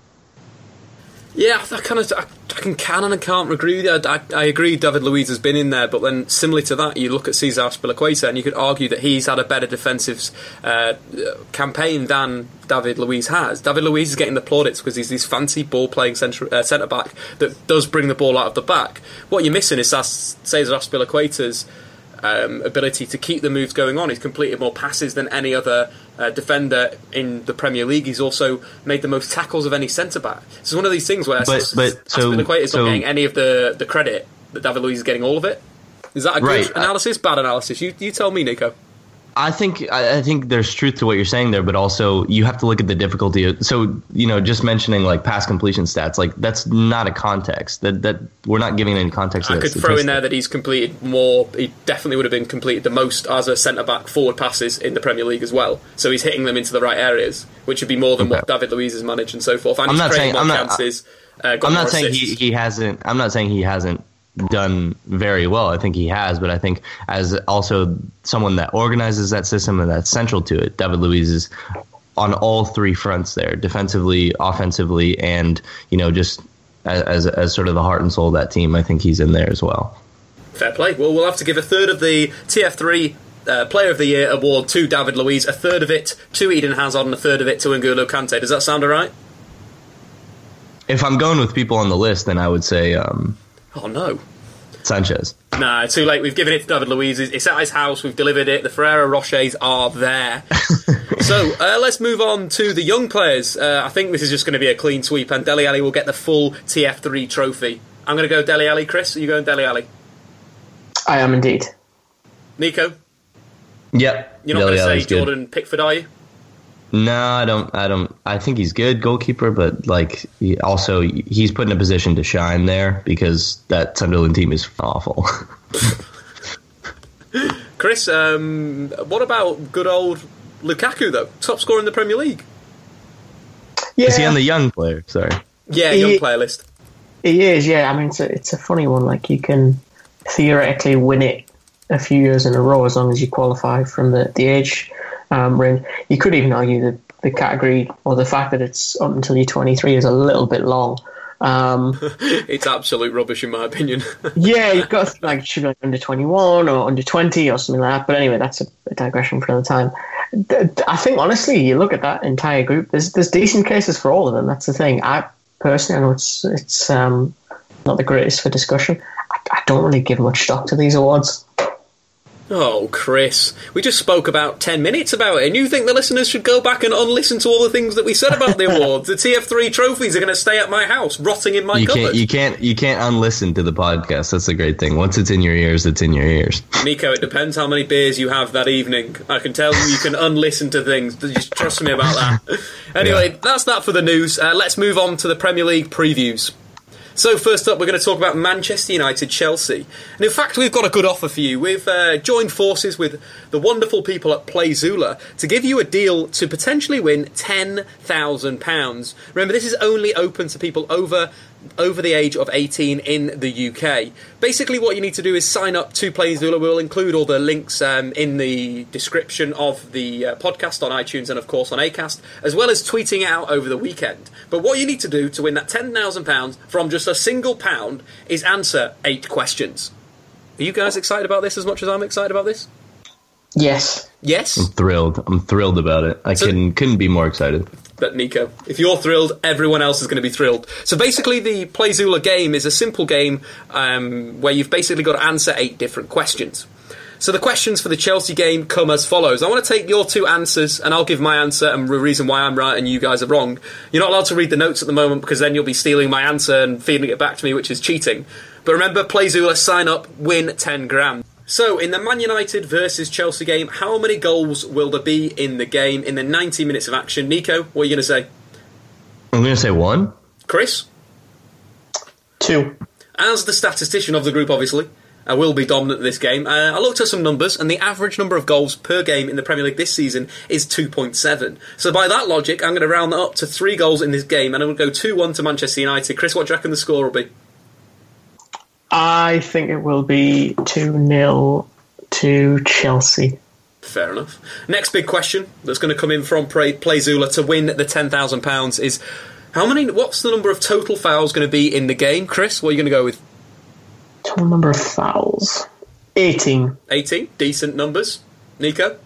Yeah, I kind of I, I can can and I can't agree with you. I, I, agree David Luiz has been in there, but then similarly to that, you look at Cesar Azpilicueta and you could argue that he's had a better defensive uh, campaign than David Luiz has. David Luiz is getting the plaudits because he's this fancy ball playing centre uh, centre back that does bring the ball out of the back. What you're missing is Cesar Azpilicueta's um, ability to keep the moves going on. He's completed more passes than any other uh, defender in the Premier League. He's also made the most tackles of any centre back. So it's one of these things where but, but, so, is so, not getting any of the, the credit that David Luiz is getting all of it. Is that a good right. analysis? Bad analysis? You, you tell me, Nico. I think I think there's truth to what you're saying there, but also you have to look at the difficulty. So you know, just mentioning like pass completion stats, like that's not a context. That that we're not giving any context. I could throw in there that he's completed more. He definitely would have been completed the most as a centre back forward passes in the Premier League as well. So he's hitting them into the right areas, which would be more than okay. what David Luiz has managed and so forth. And I'm not saying I'm not. Chances, uh, I'm not saying he, he hasn't. I'm not saying he hasn't done very well. I think he has, but I think as also someone that organizes that system and that's central to it, David Luiz is on all three fronts there, defensively, offensively, and you know just as, as, as sort of the heart and soul of that team. I think he's in there as well. Fair play. Well, we'll have to give a third of the TF3 uh, Player of the Year award to David Luiz, a third of it to Eden Hazard, and a third of it to N'Golo Kante. Does that sound alright? If I'm going with people on the list, then I would say um, Oh no. Sanchez. Nah, too late. We've given it to David Luiz. It's at his house. We've delivered it. The Ferrero Rochers are there. so uh, let's move on to the young players. Uh, I think this is just going to be a clean sweep, and Dele Alli will get the full TF3 trophy. I'm going to go Dele Alli. Chris, are you going Dele Alli? I am indeed. Nico? Yep. You're not going to say Jordan good. Pickford, are you? No, I don't. I don't. I think he's good goalkeeper, but like he also he's put in a position to shine there because that Sunderland team is awful. Chris, um, what about good old Lukaku though? Top scorer in the Premier League. Yeah. Is he on the young player? Sorry. Yeah, young he, player list. He is. Yeah, I mean it's a, it's a funny one. Like you can theoretically win it a few years in a row as long as you qualify from the the age um, range. You could even argue that the category or the fact that it's up until you're 23 is a little bit long. Um, it's absolute rubbish in my opinion. yeah, you've got like should be like under 21 or under 20 or something like that. But anyway, that's a, a digression for another time. I think honestly, you look at that entire group. There's there's decent cases for all of them. That's the thing. I personally, I know it's it's um, not the greatest for discussion. I, I don't really give much stock to these awards. Oh, Chris, we just spoke about 10 minutes about it, and you think the listeners should go back and unlisten to all the things that we said about the awards? the TF3 trophies are going to stay at my house, rotting in my you cupboard. Can't, you can't, you can't unlisten to the podcast. That's a great thing. Once it's in your ears, it's in your ears. Nico, it depends how many beers you have that evening. I can tell you, you can unlisten to things. Just trust me about that. anyway, yeah. that's that for the news. Uh, let's move on to the Premier League previews. So, first up, we're going to talk about Manchester United Chelsea. And in fact, we've got a good offer for you. We've uh, joined forces with the wonderful people at Playzoola to give you a deal to potentially win £10,000. Remember, this is only open to people over over the age of 18 in the UK. Basically, what you need to do is sign up to Playzoola. We'll include all the links um, in the description of the uh, podcast on iTunes and, of course, on Acast, as well as tweeting it out over the weekend. But what you need to do to win that £10,000 from just a single pound is answer eight questions. Are you guys excited about this as much as I'm excited about this? Yes. Yes? I'm thrilled. I'm thrilled about it. I So- couldn't couldn't be more excited. But Nico, if you're thrilled, everyone else is going to be thrilled. So basically, the Playzoola game is a simple game um, where you've basically got to answer eight different questions. So the questions for the Chelsea game come as follows. I want to take your two answers, and I'll give my answer and the reason why I'm right and you guys are wrong. You're not allowed to read the notes at the moment because then you'll be stealing my answer and feeding it back to me, which is cheating. But remember, Playzoola, sign up, win 10 grand. So, in the Man United versus Chelsea game, how many goals will there be in the game in the 90 minutes of action? Nico, what are you going to say? I'm going to say one. Chris? Two. As the statistician of the group, obviously, I will be dominant in this game. Uh, I looked at some numbers, and the average number of goals per game in the Premier League this season is 2.7. So, by that logic, I'm going to round that up to three goals in this game, and I'm going to go 2 1 to Manchester United. Chris, what do you reckon the score will be? I think it will be 2 0 to Chelsea. Fair enough. Next big question that's going to come in from Play- Playzoola to win the £10,000 is how many? What's the number of total fouls going to be in the game? Chris, what are you going to go with? Total number of fouls 18. 18? Decent numbers. Nico?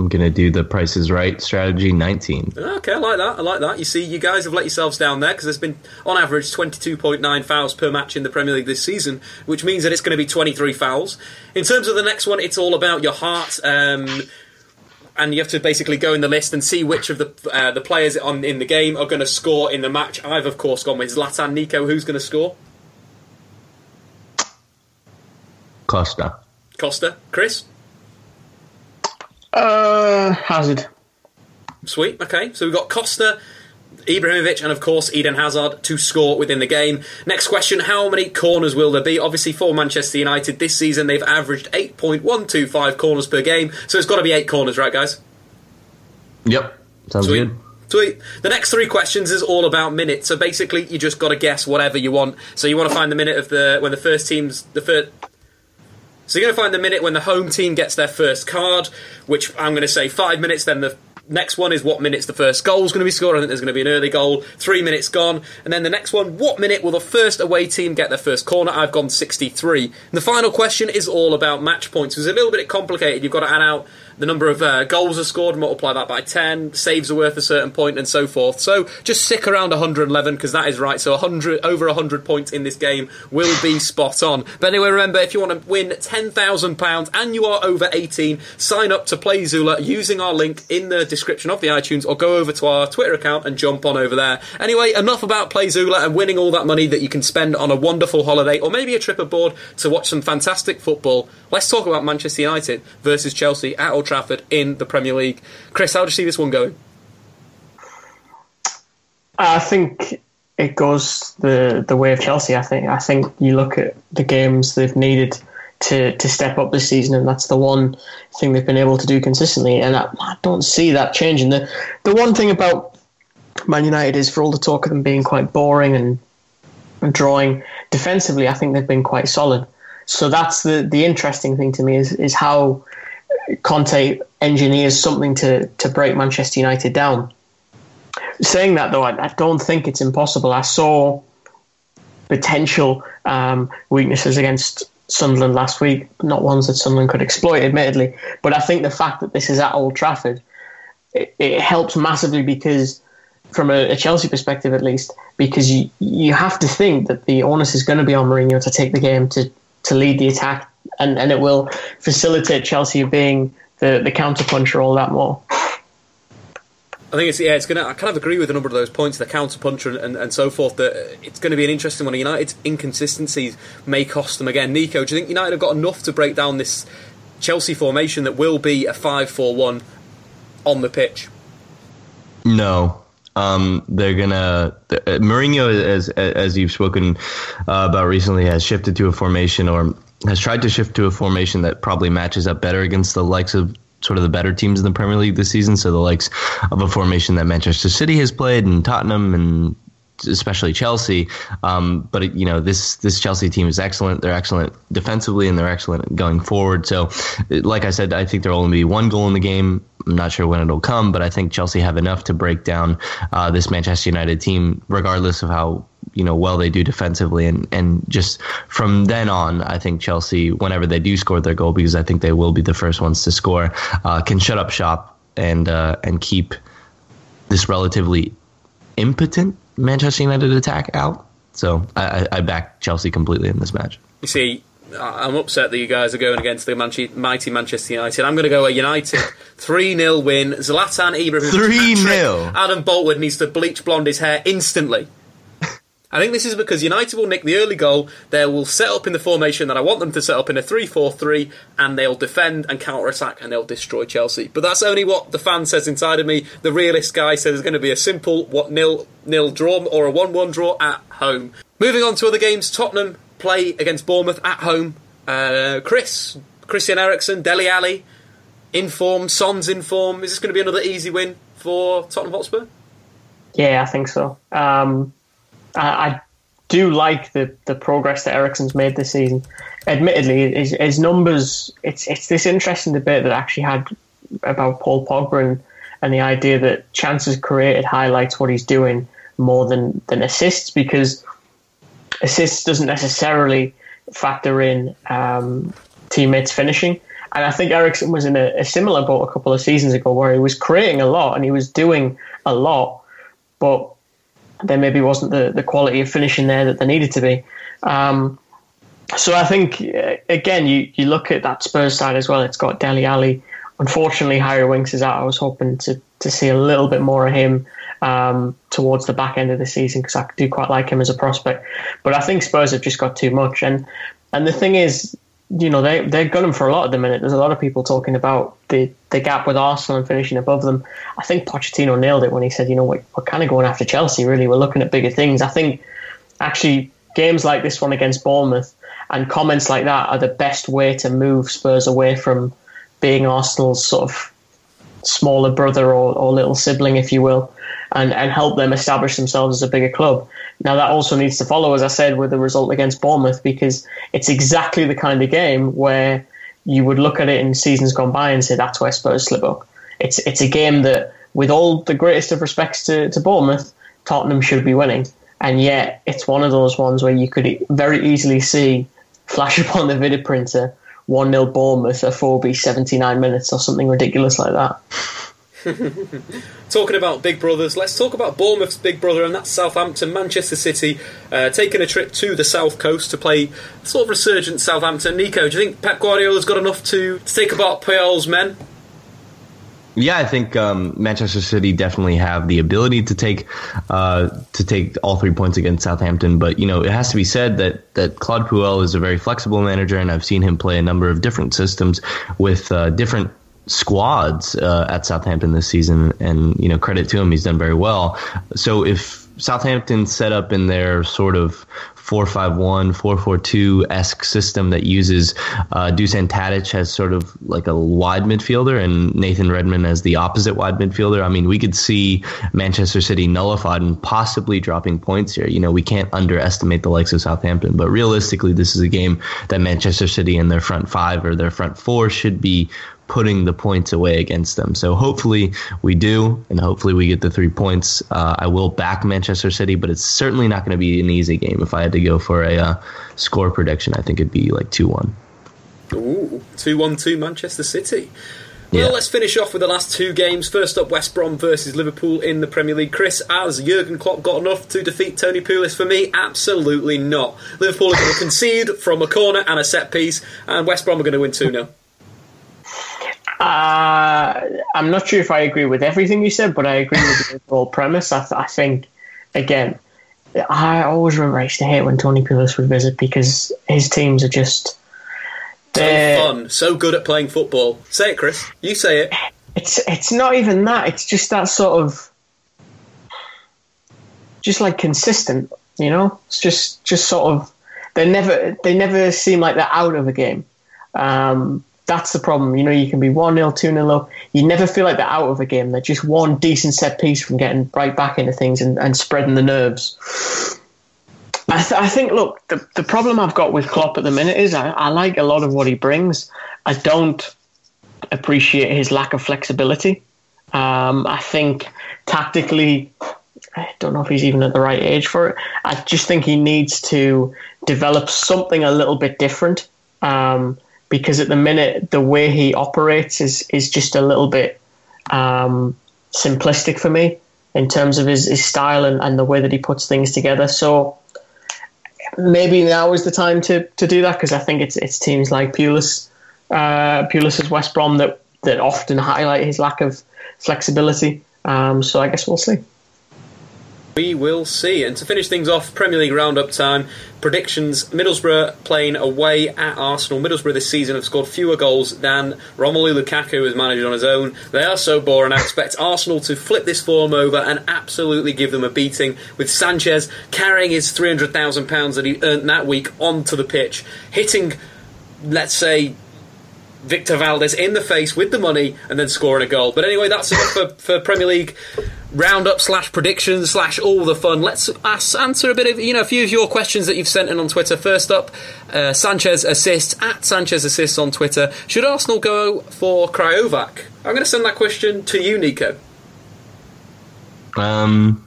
I'm going to do the Price is Right strategy 19. Okay, I like that. I like that. You see, you guys have let yourselves down there because there's been, on average, 22.9 fouls per match in the Premier League this season, which means that it's going to be 23 fouls. In terms of the next one, it's all about your heart. Um, and you have to basically go in the list and see which of the uh, the players on in the game are going to score in the match. I've of course gone with Zlatan. Nico, who's going to score? Costa. Costa. Chris. Uh, Hazard. Sweet. Okay, so we've got Costa, Ibrahimovic, and of course Eden Hazard to score within the game. Next question: How many corners will there be? Obviously, for Manchester United this season, they've averaged 8.125 corners per game, so it's got to be eight corners, right, guys? Yep. Sounds Sweet. good. Sweet. The next three questions is all about minutes. So basically, you just got to guess whatever you want. So you want to find the minute of the when the first team's the first. So you're going to find the minute when the home team gets their first card, which I'm going to say five minutes. Then the next one is what minutes the first goal is going to be scored. I think there's going to be an early goal. Three minutes gone, and then the next one, what minute will the first away team get their first corner? I've gone 63. And the final question is all about match points. It's a little bit complicated. You've got to add out the number of uh, goals are scored, multiply that by 10, saves are worth a certain point, and so forth. So just stick around 111 because that is right. So 100 over 100 points in this game will be spot on. But anyway, remember if you want to win £10,000 and you are over 18, sign up to Playzoola using our link in the description of the iTunes or go over to our Twitter account and jump on over there. Anyway, enough about Playzoola and winning all that money that you can spend on a wonderful holiday or maybe a trip abroad to watch some fantastic football. Let's talk about Manchester United versus Chelsea at Old Trafford in the Premier League. Chris, how do you see this one going? I think it goes the the way of Chelsea. I think I think you look at the games they've needed to to step up this season, and that's the one thing they've been able to do consistently. And I, I don't see that changing. The the one thing about Man United is for all the talk of them being quite boring and, and drawing defensively, I think they've been quite solid. So that's the the interesting thing to me is is how Conte engineers something to to break Manchester United down. Saying that though, I, I don't think it's impossible. I saw potential um, weaknesses against Sunderland last week, not ones that Sunderland could exploit, admittedly. But I think the fact that this is at Old Trafford, it, it helps massively because, from a, a Chelsea perspective at least, because you you have to think that the onus is going to be on Mourinho to take the game to to lead the attack, and, and it will facilitate Chelsea being the the counter puncher all that more. I think it's yeah, it's gonna. I kind of agree with a number of those points, the counter puncher and, and so forth. That it's going to be an interesting one. United's inconsistencies may cost them again. Nico, do you think United have got enough to break down this Chelsea formation that will be a five-four-one on the pitch? No. Um, they're gonna uh, Mourinho, as as you've spoken uh, about recently, has shifted to a formation or has tried to shift to a formation that probably matches up better against the likes of sort of the better teams in the Premier League this season. So the likes of a formation that Manchester City has played and Tottenham and especially Chelsea. Um, but you know this this Chelsea team is excellent. They're excellent defensively and they're excellent going forward. So, like I said, I think there'll only be one goal in the game. I'm not sure when it'll come, but I think Chelsea have enough to break down uh, this Manchester United team, regardless of how you know well they do defensively, and and just from then on, I think Chelsea, whenever they do score their goal, because I think they will be the first ones to score, uh, can shut up shop and uh, and keep this relatively impotent Manchester United attack out. So I, I back Chelsea completely in this match. You see, I'm upset that you guys are going against the mighty Manchester United. I'm going to go a United 3 0 win. Zlatan Ibrahimovic. 3 0. Adam Boltwood needs to bleach blonde his hair instantly. I think this is because United will nick the early goal. They will set up in the formation that I want them to set up in a 3 4 3, and they'll defend and counter attack and they'll destroy Chelsea. But that's only what the fan says inside of me. The realist guy says it's going to be a simple what nil nil draw or a 1 1 draw at home. Moving on to other games, Tottenham play against Bournemouth at home. Uh, Chris, Christian Eriksen, Dele Alli, in form, Son's in form. Is this going to be another easy win for Tottenham Hotspur? Yeah, I think so. Um, I, I do like the, the progress that Eriksen's made this season. Admittedly, his, his numbers, it's it's this interesting debate that I actually had about Paul Pogba and, and the idea that chances created highlights what he's doing more than, than assists because assists doesn't necessarily factor in um, teammates finishing. And I think Eriksen was in a, a, similar boat a couple of seasons ago where he was creating a lot and he was doing a lot, but there maybe wasn't the, the quality of finishing there that there needed to be. Um, so I think uh, again, you, you look at that Spurs side as well. It's got Dele Alli. Unfortunately, Harry Winks is out. I was hoping to, to see a little bit more of him um, towards the back end of the season because I do quite like him as a prospect. But I think Spurs have just got too much. And and the thing is, you know, they they're gunning for a lot at the minute. There's a lot of people talking about the the gap with Arsenal and finishing above them. I think Pochettino nailed it when he said, you know, we're, we're kind of going after Chelsea. Really, we're looking at bigger things. I think actually games like this one against Bournemouth and comments like that are the best way to move Spurs away from being Arsenal's sort of smaller brother or, or little sibling, if you will, and, and help them establish themselves as a bigger club. Now, that also needs to follow, as I said, with the result against Bournemouth, because it's exactly the kind of game where you would look at it in seasons gone by and say that's where Spurs slip up. It's it's a game that, with all the greatest of respects to, to Bournemouth, Tottenham should be winning. And yet, it's one of those ones where you could very easily see flash upon the video printer 1 0 Bournemouth at 4B 79 minutes or something ridiculous like that. Talking about big brothers, let's talk about Bournemouth's big brother, and that's Southampton. Manchester City uh, taking a trip to the south coast to play sort of resurgent Southampton. Nico, do you think Pep Guardiola's got enough to, to take about Puel's men? Yeah, I think um, Manchester City definitely have the ability to take uh, to take all three points against Southampton. But you know, it has to be said that that Claude Puel is a very flexible manager, and I've seen him play a number of different systems with uh, different squads uh, at Southampton this season, and you know, credit to him, he's done very well. So if Southampton set up in their sort of 451, 442 esque system that uses uh, Dusan Tadic as sort of like a wide midfielder and Nathan Redmond as the opposite wide midfielder. I mean, we could see Manchester City nullified and possibly dropping points here. You know, we can't underestimate the likes of Southampton, but realistically, this is a game that Manchester City and their front five or their front four should be putting the points away against them. So hopefully we do, and hopefully we get the three points. Uh, I will back Manchester City, but it's certainly not going to be an easy game. If I had to go for a uh, score prediction, I think it'd be like 2 1. Ooh, 2 1 2 Manchester City. Well, yeah. let's finish off with the last two games. First up, West Brom versus Liverpool in the Premier League. Chris, has Jurgen Klopp got enough to defeat Tony Pulis? For me, absolutely not. Liverpool are going to concede from a corner and a set piece, and West Brom are going to win 2 0. Uh, I'm not sure if I agree with everything you said, but I agree with the overall premise. I, th- I, think, again, I always remember I used to hate when Tony Pulis would visit because his teams are just. So fun, so good at playing football. Say it, Chris. You say it. It's it's not even that. It's just that sort of. just like consistent. You know, it's just just sort of they never they never seem like they're out of a game. Um, that's the problem. You know, you can be 1 0, 2 0 up. You never feel like they're out of a game. They're just one decent set piece from getting right back into things and, and spreading the nerves. I, th- I, think, look, the, the problem I've got with Klopp at the minute is I, I like a lot of what he brings. I don't appreciate his lack of flexibility. Um, I think tactically, I don't know if he's even at the right age for it. I just think he needs to develop something a little bit different. Um, because at the minute the way he operates is is just a little bit um, simplistic for me in terms of his, his style and, and the way that he puts things together. So maybe now is the time to, to do that because I think it's it's teams like Pulis, uh, Pulis's West Brom that that often highlight his lack of flexibility. Um, so I guess we'll see. We will see. And to finish things off, Premier League roundup time. Predictions Middlesbrough playing away at Arsenal. Middlesbrough this season have scored fewer goals than Romelu Lukaku has managed on his own. They are so boring. I expect Arsenal to flip this form over and absolutely give them a beating, with Sanchez carrying his £300,000 that he earned that week onto the pitch, hitting, let's say, Victor Valdes in the face with the money and then scoring a goal. But anyway, that's it for, for Premier League roundup slash predictions slash all the fun. Let's ask, answer a bit of you know a few of your questions that you've sent in on Twitter. First up, uh, Sanchez assists at Sanchez assists on Twitter. Should Arsenal go for Krychowiak? I'm going to send that question to you, Nico. Um,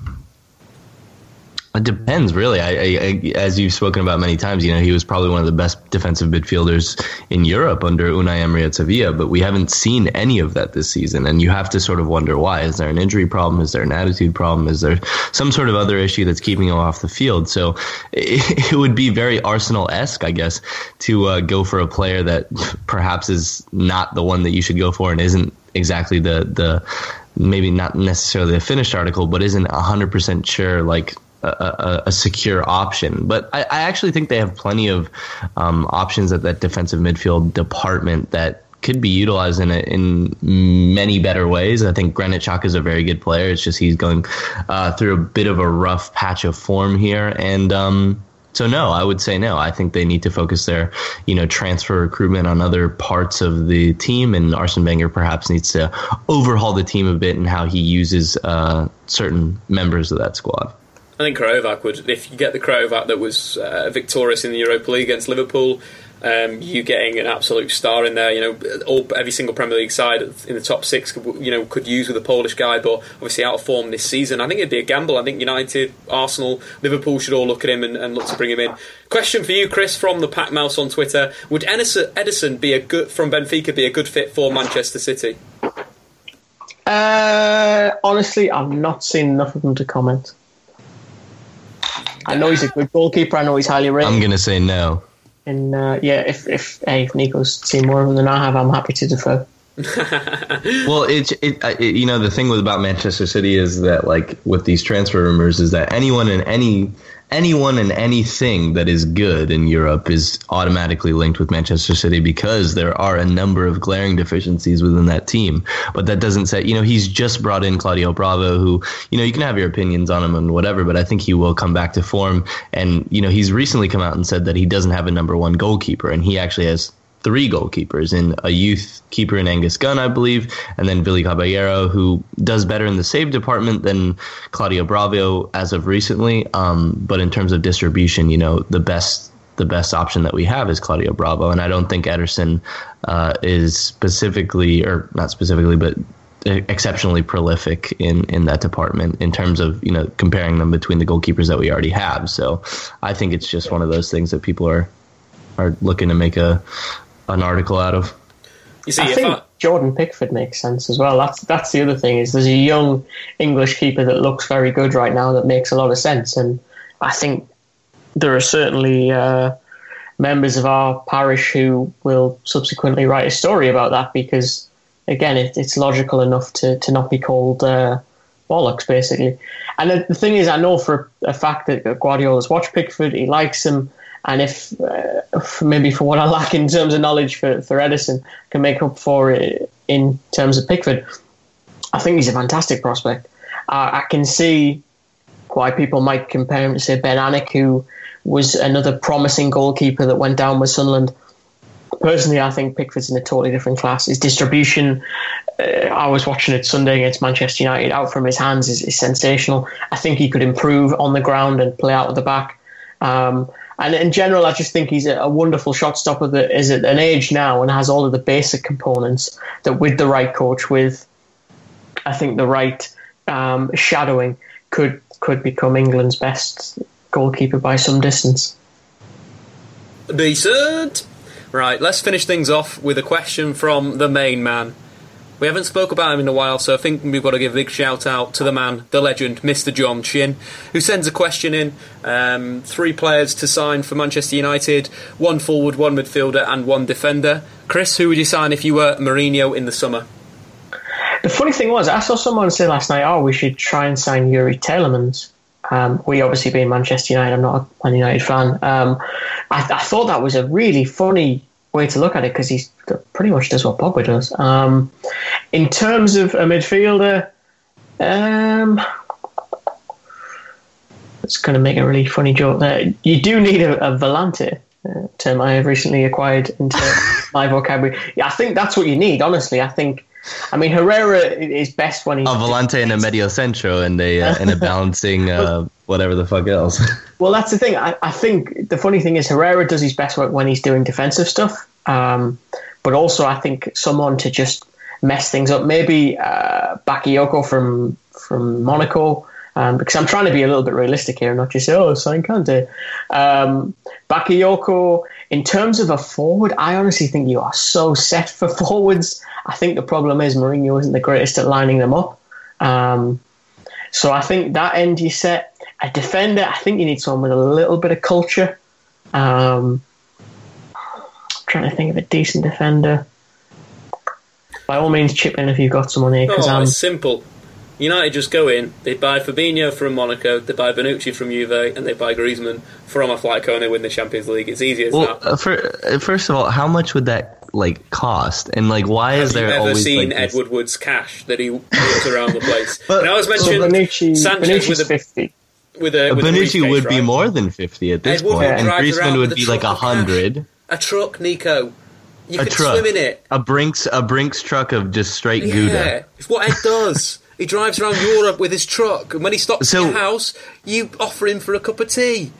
it depends, really. I, I, as you've spoken about many times, you know, he was probably one of the best defensive midfielders in Europe under Unai Emery at Sevilla, but we haven't seen any of that this season. And you have to sort of wonder why. Is there an injury problem? Is there an attitude problem? Is there some sort of other issue that's keeping him off the field? So it, it would be very Arsenal esque, I guess, to uh, go for a player that perhaps is not the one that you should go for and isn't exactly the, the, maybe not necessarily a finished article, but isn't 100% sure, like, a, a, secure option. But I, I, actually think they have plenty of um, options at that defensive midfield department that could be utilized in a, in many better ways. I think Granit Xhaka is a very good player. It's just he's going uh, through a bit of a rough patch of form here, and um, so no, I would say no. I think they need to focus their, you know, transfer recruitment on other parts of the team, and Arsene Wenger perhaps needs to overhaul the team a bit and how he uses uh, certain members of that squad. I think Krychowiak would, if you get the Krychowiak that was uh, victorious in the Europa League against Liverpool, um, you getting an absolute star in there. You know, all, every single Premier League side in the top six, could, you know, could use with a Polish guy, but obviously out of form this season. I think it'd be a gamble. I think United, Arsenal, Liverpool should all look at him and, and look to bring him in. Question for you, Chris, from the Pack Mouse on Twitter: Would Ederson be a good from Benfica be a good fit for Manchester City? Uh, honestly, I've not seen enough of them to comment. I know he's a good goalkeeper. I know he's highly rated. I'm going to say no. And uh, yeah, if if hey, if Nico's seen more of him than I have, I'm happy to defer. well, it, it, it, you know the thing with about Manchester City is that like with these transfer rumors is that anyone in any anyone and anything that is good in Europe is automatically linked with Manchester City because there are a number of glaring deficiencies within that team. But that doesn't say, you know, he's just brought in Claudio Bravo, who, you know, you can have your opinions on him and whatever, but I think he will come back to form. And, you know, he's recently come out and said that he doesn't have a number one goalkeeper, and he actually has three goalkeepers in a youth keeper in Angus Gunn, I believe, and then Willy Caballero, who does better in the save department than Claudio Bravo as of recently. Um, but in terms of distribution, you know, the best the best option that we have is Claudio Bravo, and I don't think Ederson uh, is specifically, or not specifically, but exceptionally prolific in, in that department in terms of you know comparing them between the goalkeepers that we already have. So I think it's just one of those things that people are are looking to make a an article out of. You see, I think I... Jordan Pickford makes sense as well. That's that's the other thing is there's a young English keeper that looks very good right now that makes a lot of sense, and I think there are certainly uh, members of our parish who will subsequently write a story about that because again, it, it's logical enough to to not be called. Uh, bollocks, basically. And the thing is, I know for a fact that Guardiola's watched Pickford, he likes him, and if uh, maybe for what I lack in terms of knowledge for, for Ederson can make up for it in terms of Pickford, I think he's a fantastic prospect. Uh, I can see why people might compare him to say Ben Alnwick, who was another promising goalkeeper that went down with Sunderland. Personally, I think Pickford's in a totally different class. His distribution, uh, I was watching it Sunday against Manchester United, out from his hands is, is sensational. I think he could improve on the ground and play out of the back. Um, and in general, I just think he's a, wonderful shot stopper that is at an age now and has all of the basic components that, with the right coach, with I think the right um, shadowing, could could become England's best goalkeeper by some distance. Decent. Right, let's finish things off with a question from the main man. We haven't spoke about him in a while, so I think we've got to give a big shout out to the man, the legend, Mr. John Chin, who sends a question in. Um, three players to sign for Manchester United: one forward, one midfielder, and one defender. Chris, who would you sign if you were Mourinho in the summer? The funny thing was, I saw someone say last night, "Oh, we should try and sign Youri Tielemans." Um, we obviously being Manchester United, I'm not a Man United fan. Um, I, I, thought that was a really funny way to look at it because he pretty much does what Pogba does. Um, in terms of a midfielder, um, it's going to make a really funny joke there. You do need a, a volante, uh, term I have recently acquired into my vocabulary. Yeah, I think that's what you need. Honestly, I think. I mean, Herrera is best when he's a volante and a medio centro and a uh, and a balancing uh, whatever the fuck else. well, that's the thing. I, I, think the funny thing is Herrera does his best work when he's doing defensive stuff. Um, but also, I think someone to just mess things up. Maybe uh, Bakayoko from from Monaco. Um, because I'm trying to be a little bit realistic here, and not just say, oh sign Kante. Um, Bakayoko, in terms of a forward, I honestly think you are so set for forwards. I think the problem is Mourinho isn't the greatest at lining them up. Um, so I think that end you set. A defender, I think you need someone with a little bit of culture. Um, trying to think of a decent defender. By all means, chip in if you've got someone here. Cause, oh, it's simple. United just go in, they buy Fabinho from Monaco, they buy Bonucci from Juve, and they buy Griezmann from Atletico, and they win the Champions League. It's easy as well, that. Uh, for, uh, first of all, how much would that like cost? And like, why Have is there you ever always seen like, Ed this- Woodward's cash that he wheels around the place? But- and I was so mentioning Bonucci, Sanchez Bonucci's with a 50. with a with a Bonucci briefcase, would be right? more than fifty at this Ed Woodward point, and drives Griezmann would be like truck a of cash. hundred. A truck, Nico. You A could truck, swim in it. a Brinks, a Brinks truck of just straight Yeah, Gouda. it's what Ed does. He drives around Europe with his truck, and when he stops So- at your house, you offer him for a cup of tea.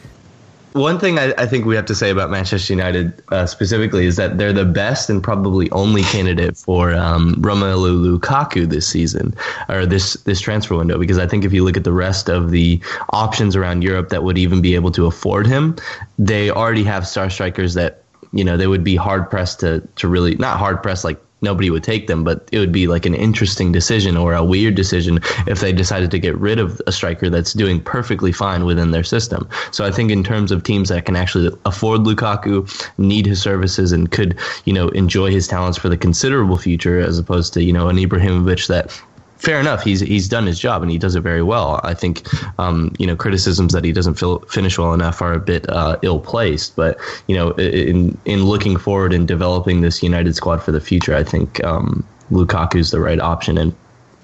One thing I, I think we have to say about Manchester United uh, specifically is that they're the best and probably only candidate for um, Romelu Lukaku this season or this this transfer window. Because I think if you look at the rest of the options around Europe that would even be able to afford him, they already have star strikers that you know they would be hard pressed to to really not hard pressed like nobody would take them, but it would be like an interesting decision or a weird decision if they decided to get rid of a striker that's doing perfectly fine within their system. So I think in terms of teams that can actually afford Lukaku, need his services, and could you know enjoy his talents for the considerable future, as opposed to you know an Ibrahimovic that. Fair enough. He's he's done his job and he does it very well. I think um, you know criticisms that he doesn't feel, finish well enough are a bit uh, ill placed. But you know, in in looking forward and developing this United squad for the future, I think um, Lukaku's the right option, and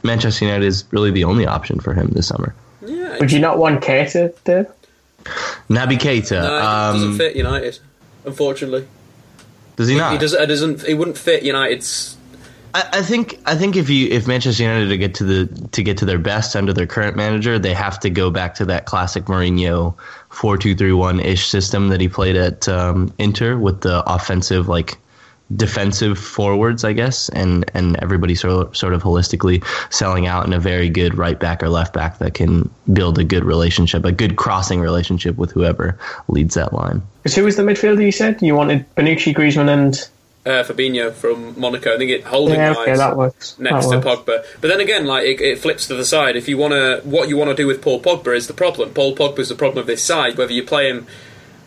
Manchester United is really the only option for him this summer. Yeah, Would you not want Keita, Dave? Naby Keita, no, it doesn't um, fit United. Unfortunately, does he not? he does. It doesn't. He wouldn't fit United's. I, I think I think if you if Manchester United to get to the to get to their best under their current manager, they have to go back to that classic Mourinho four two three one ish system that he played at um, Inter with the offensive like defensive forwards, I guess, and and everybody sort sort of holistically selling out in a very good right back or left back that can build a good relationship, a good crossing relationship with whoever leads that line. Because who was the midfielder you said? You wanted Bonucci, Griezmann, and Uh, Fabinho from Monaco. I think it holding yeah, wise okay, works. next that to works. Pogba. But then again, like it, it flips to the side. If you want to, what you want to do with Paul Pogba is the problem. Paul Pogba is the problem of this side. Whether you play him,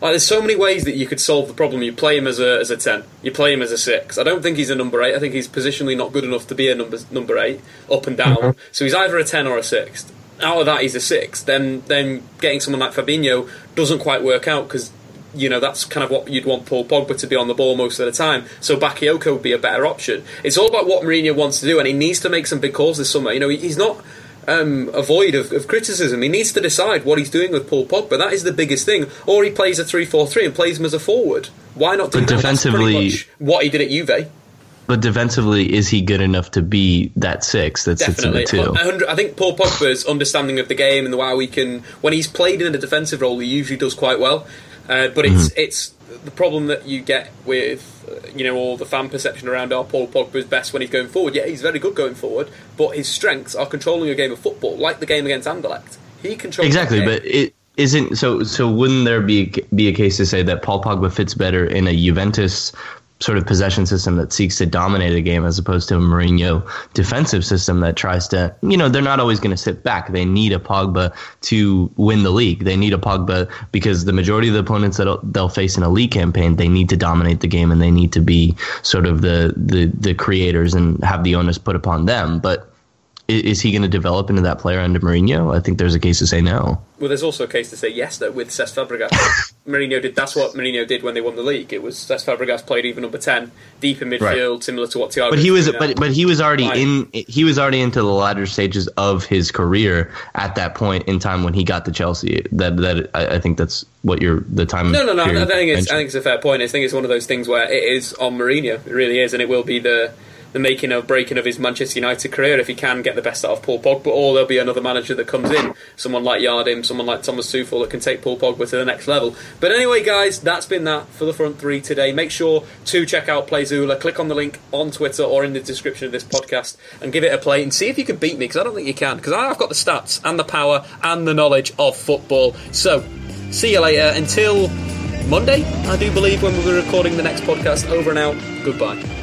like there's so many ways that you could solve the problem. You play him as a as a ten. You play him as a six. I don't think he's a number eight. I think he's positionally not good enough to be a number number eight, up and down. Mm-hmm. So he's either a ten or a six. Out of that, he's a six. Then then getting someone like Fabinho doesn't quite work out because you know that's kind of what you'd want Paul Pogba to be on the ball most of the time. So Bakayoko would be a better option. It's all about what Mourinho wants to do, and he needs to make some big calls this summer. You know, he's not um, avoid of, of, criticism. He needs to decide what he's doing with Paul Pogba. That is the biggest thing. Or he plays a 3 4 3 and plays him as a forward. Why not do but that? defensively, what he did at Juve. But defensively, is he good enough to be that six that Definitely. sits in the two? I think Paul Pogba's understanding of the game and the way we can, when he's played in a defensive role, he usually does quite well. Uh, but it's mm-hmm. it's the problem that you get with uh, you know all the fan perception around our oh, Paul Pogba is best when he's going forward. Yeah, he's very good going forward, but his strengths are controlling a game of football, like the game against Anderlecht. He controls exactly, but it isn't so. So wouldn't there be be a case to say that Paul Pogba fits better in a Juventus sort of possession system that seeks to dominate a game as opposed to a Mourinho defensive system that tries to, you know, they're not always going to sit back. They need a Pogba to win the league. They need a Pogba because the majority of the opponents that they'll face in a league campaign, they need to dominate the game and they need to be sort of the the, the creators and have the onus put upon them. But is he going to develop into that player under Mourinho? I think there's a case to say no. Well, there's also a case to say yes, though, with Cesc Fabregas. Mourinho did. That's what Mourinho did when they won the league. It was Cesc Fabregas played even number ten, deep in midfield, right. similar to what Thiago. But he was, but but he was already in. He was already into the latter stages of his career at that point in time when he got to Chelsea. That that I, I think that's what you're the time. No, no, no. I think it's I think it's a fair point. I think it's one of those things where it is on Mourinho. It really is, and it will be the the making or breaking of his Manchester United career if he can get the best out of Paul Pogba, or there'll be another manager that comes in, someone like Jardim, someone like Thomas Tuchel that can take Paul Pogba to the next level. But anyway, guys, that's been that for the front three today. Make sure to check out Playzoola. Click on the link on Twitter or in the description of this podcast and give it a play and see if you can beat me because I don't think you can because I've got the stats and the power and the knowledge of football. So, see you later. Until Monday, I do believe, when we'll be recording the next podcast. Over and out. Goodbye.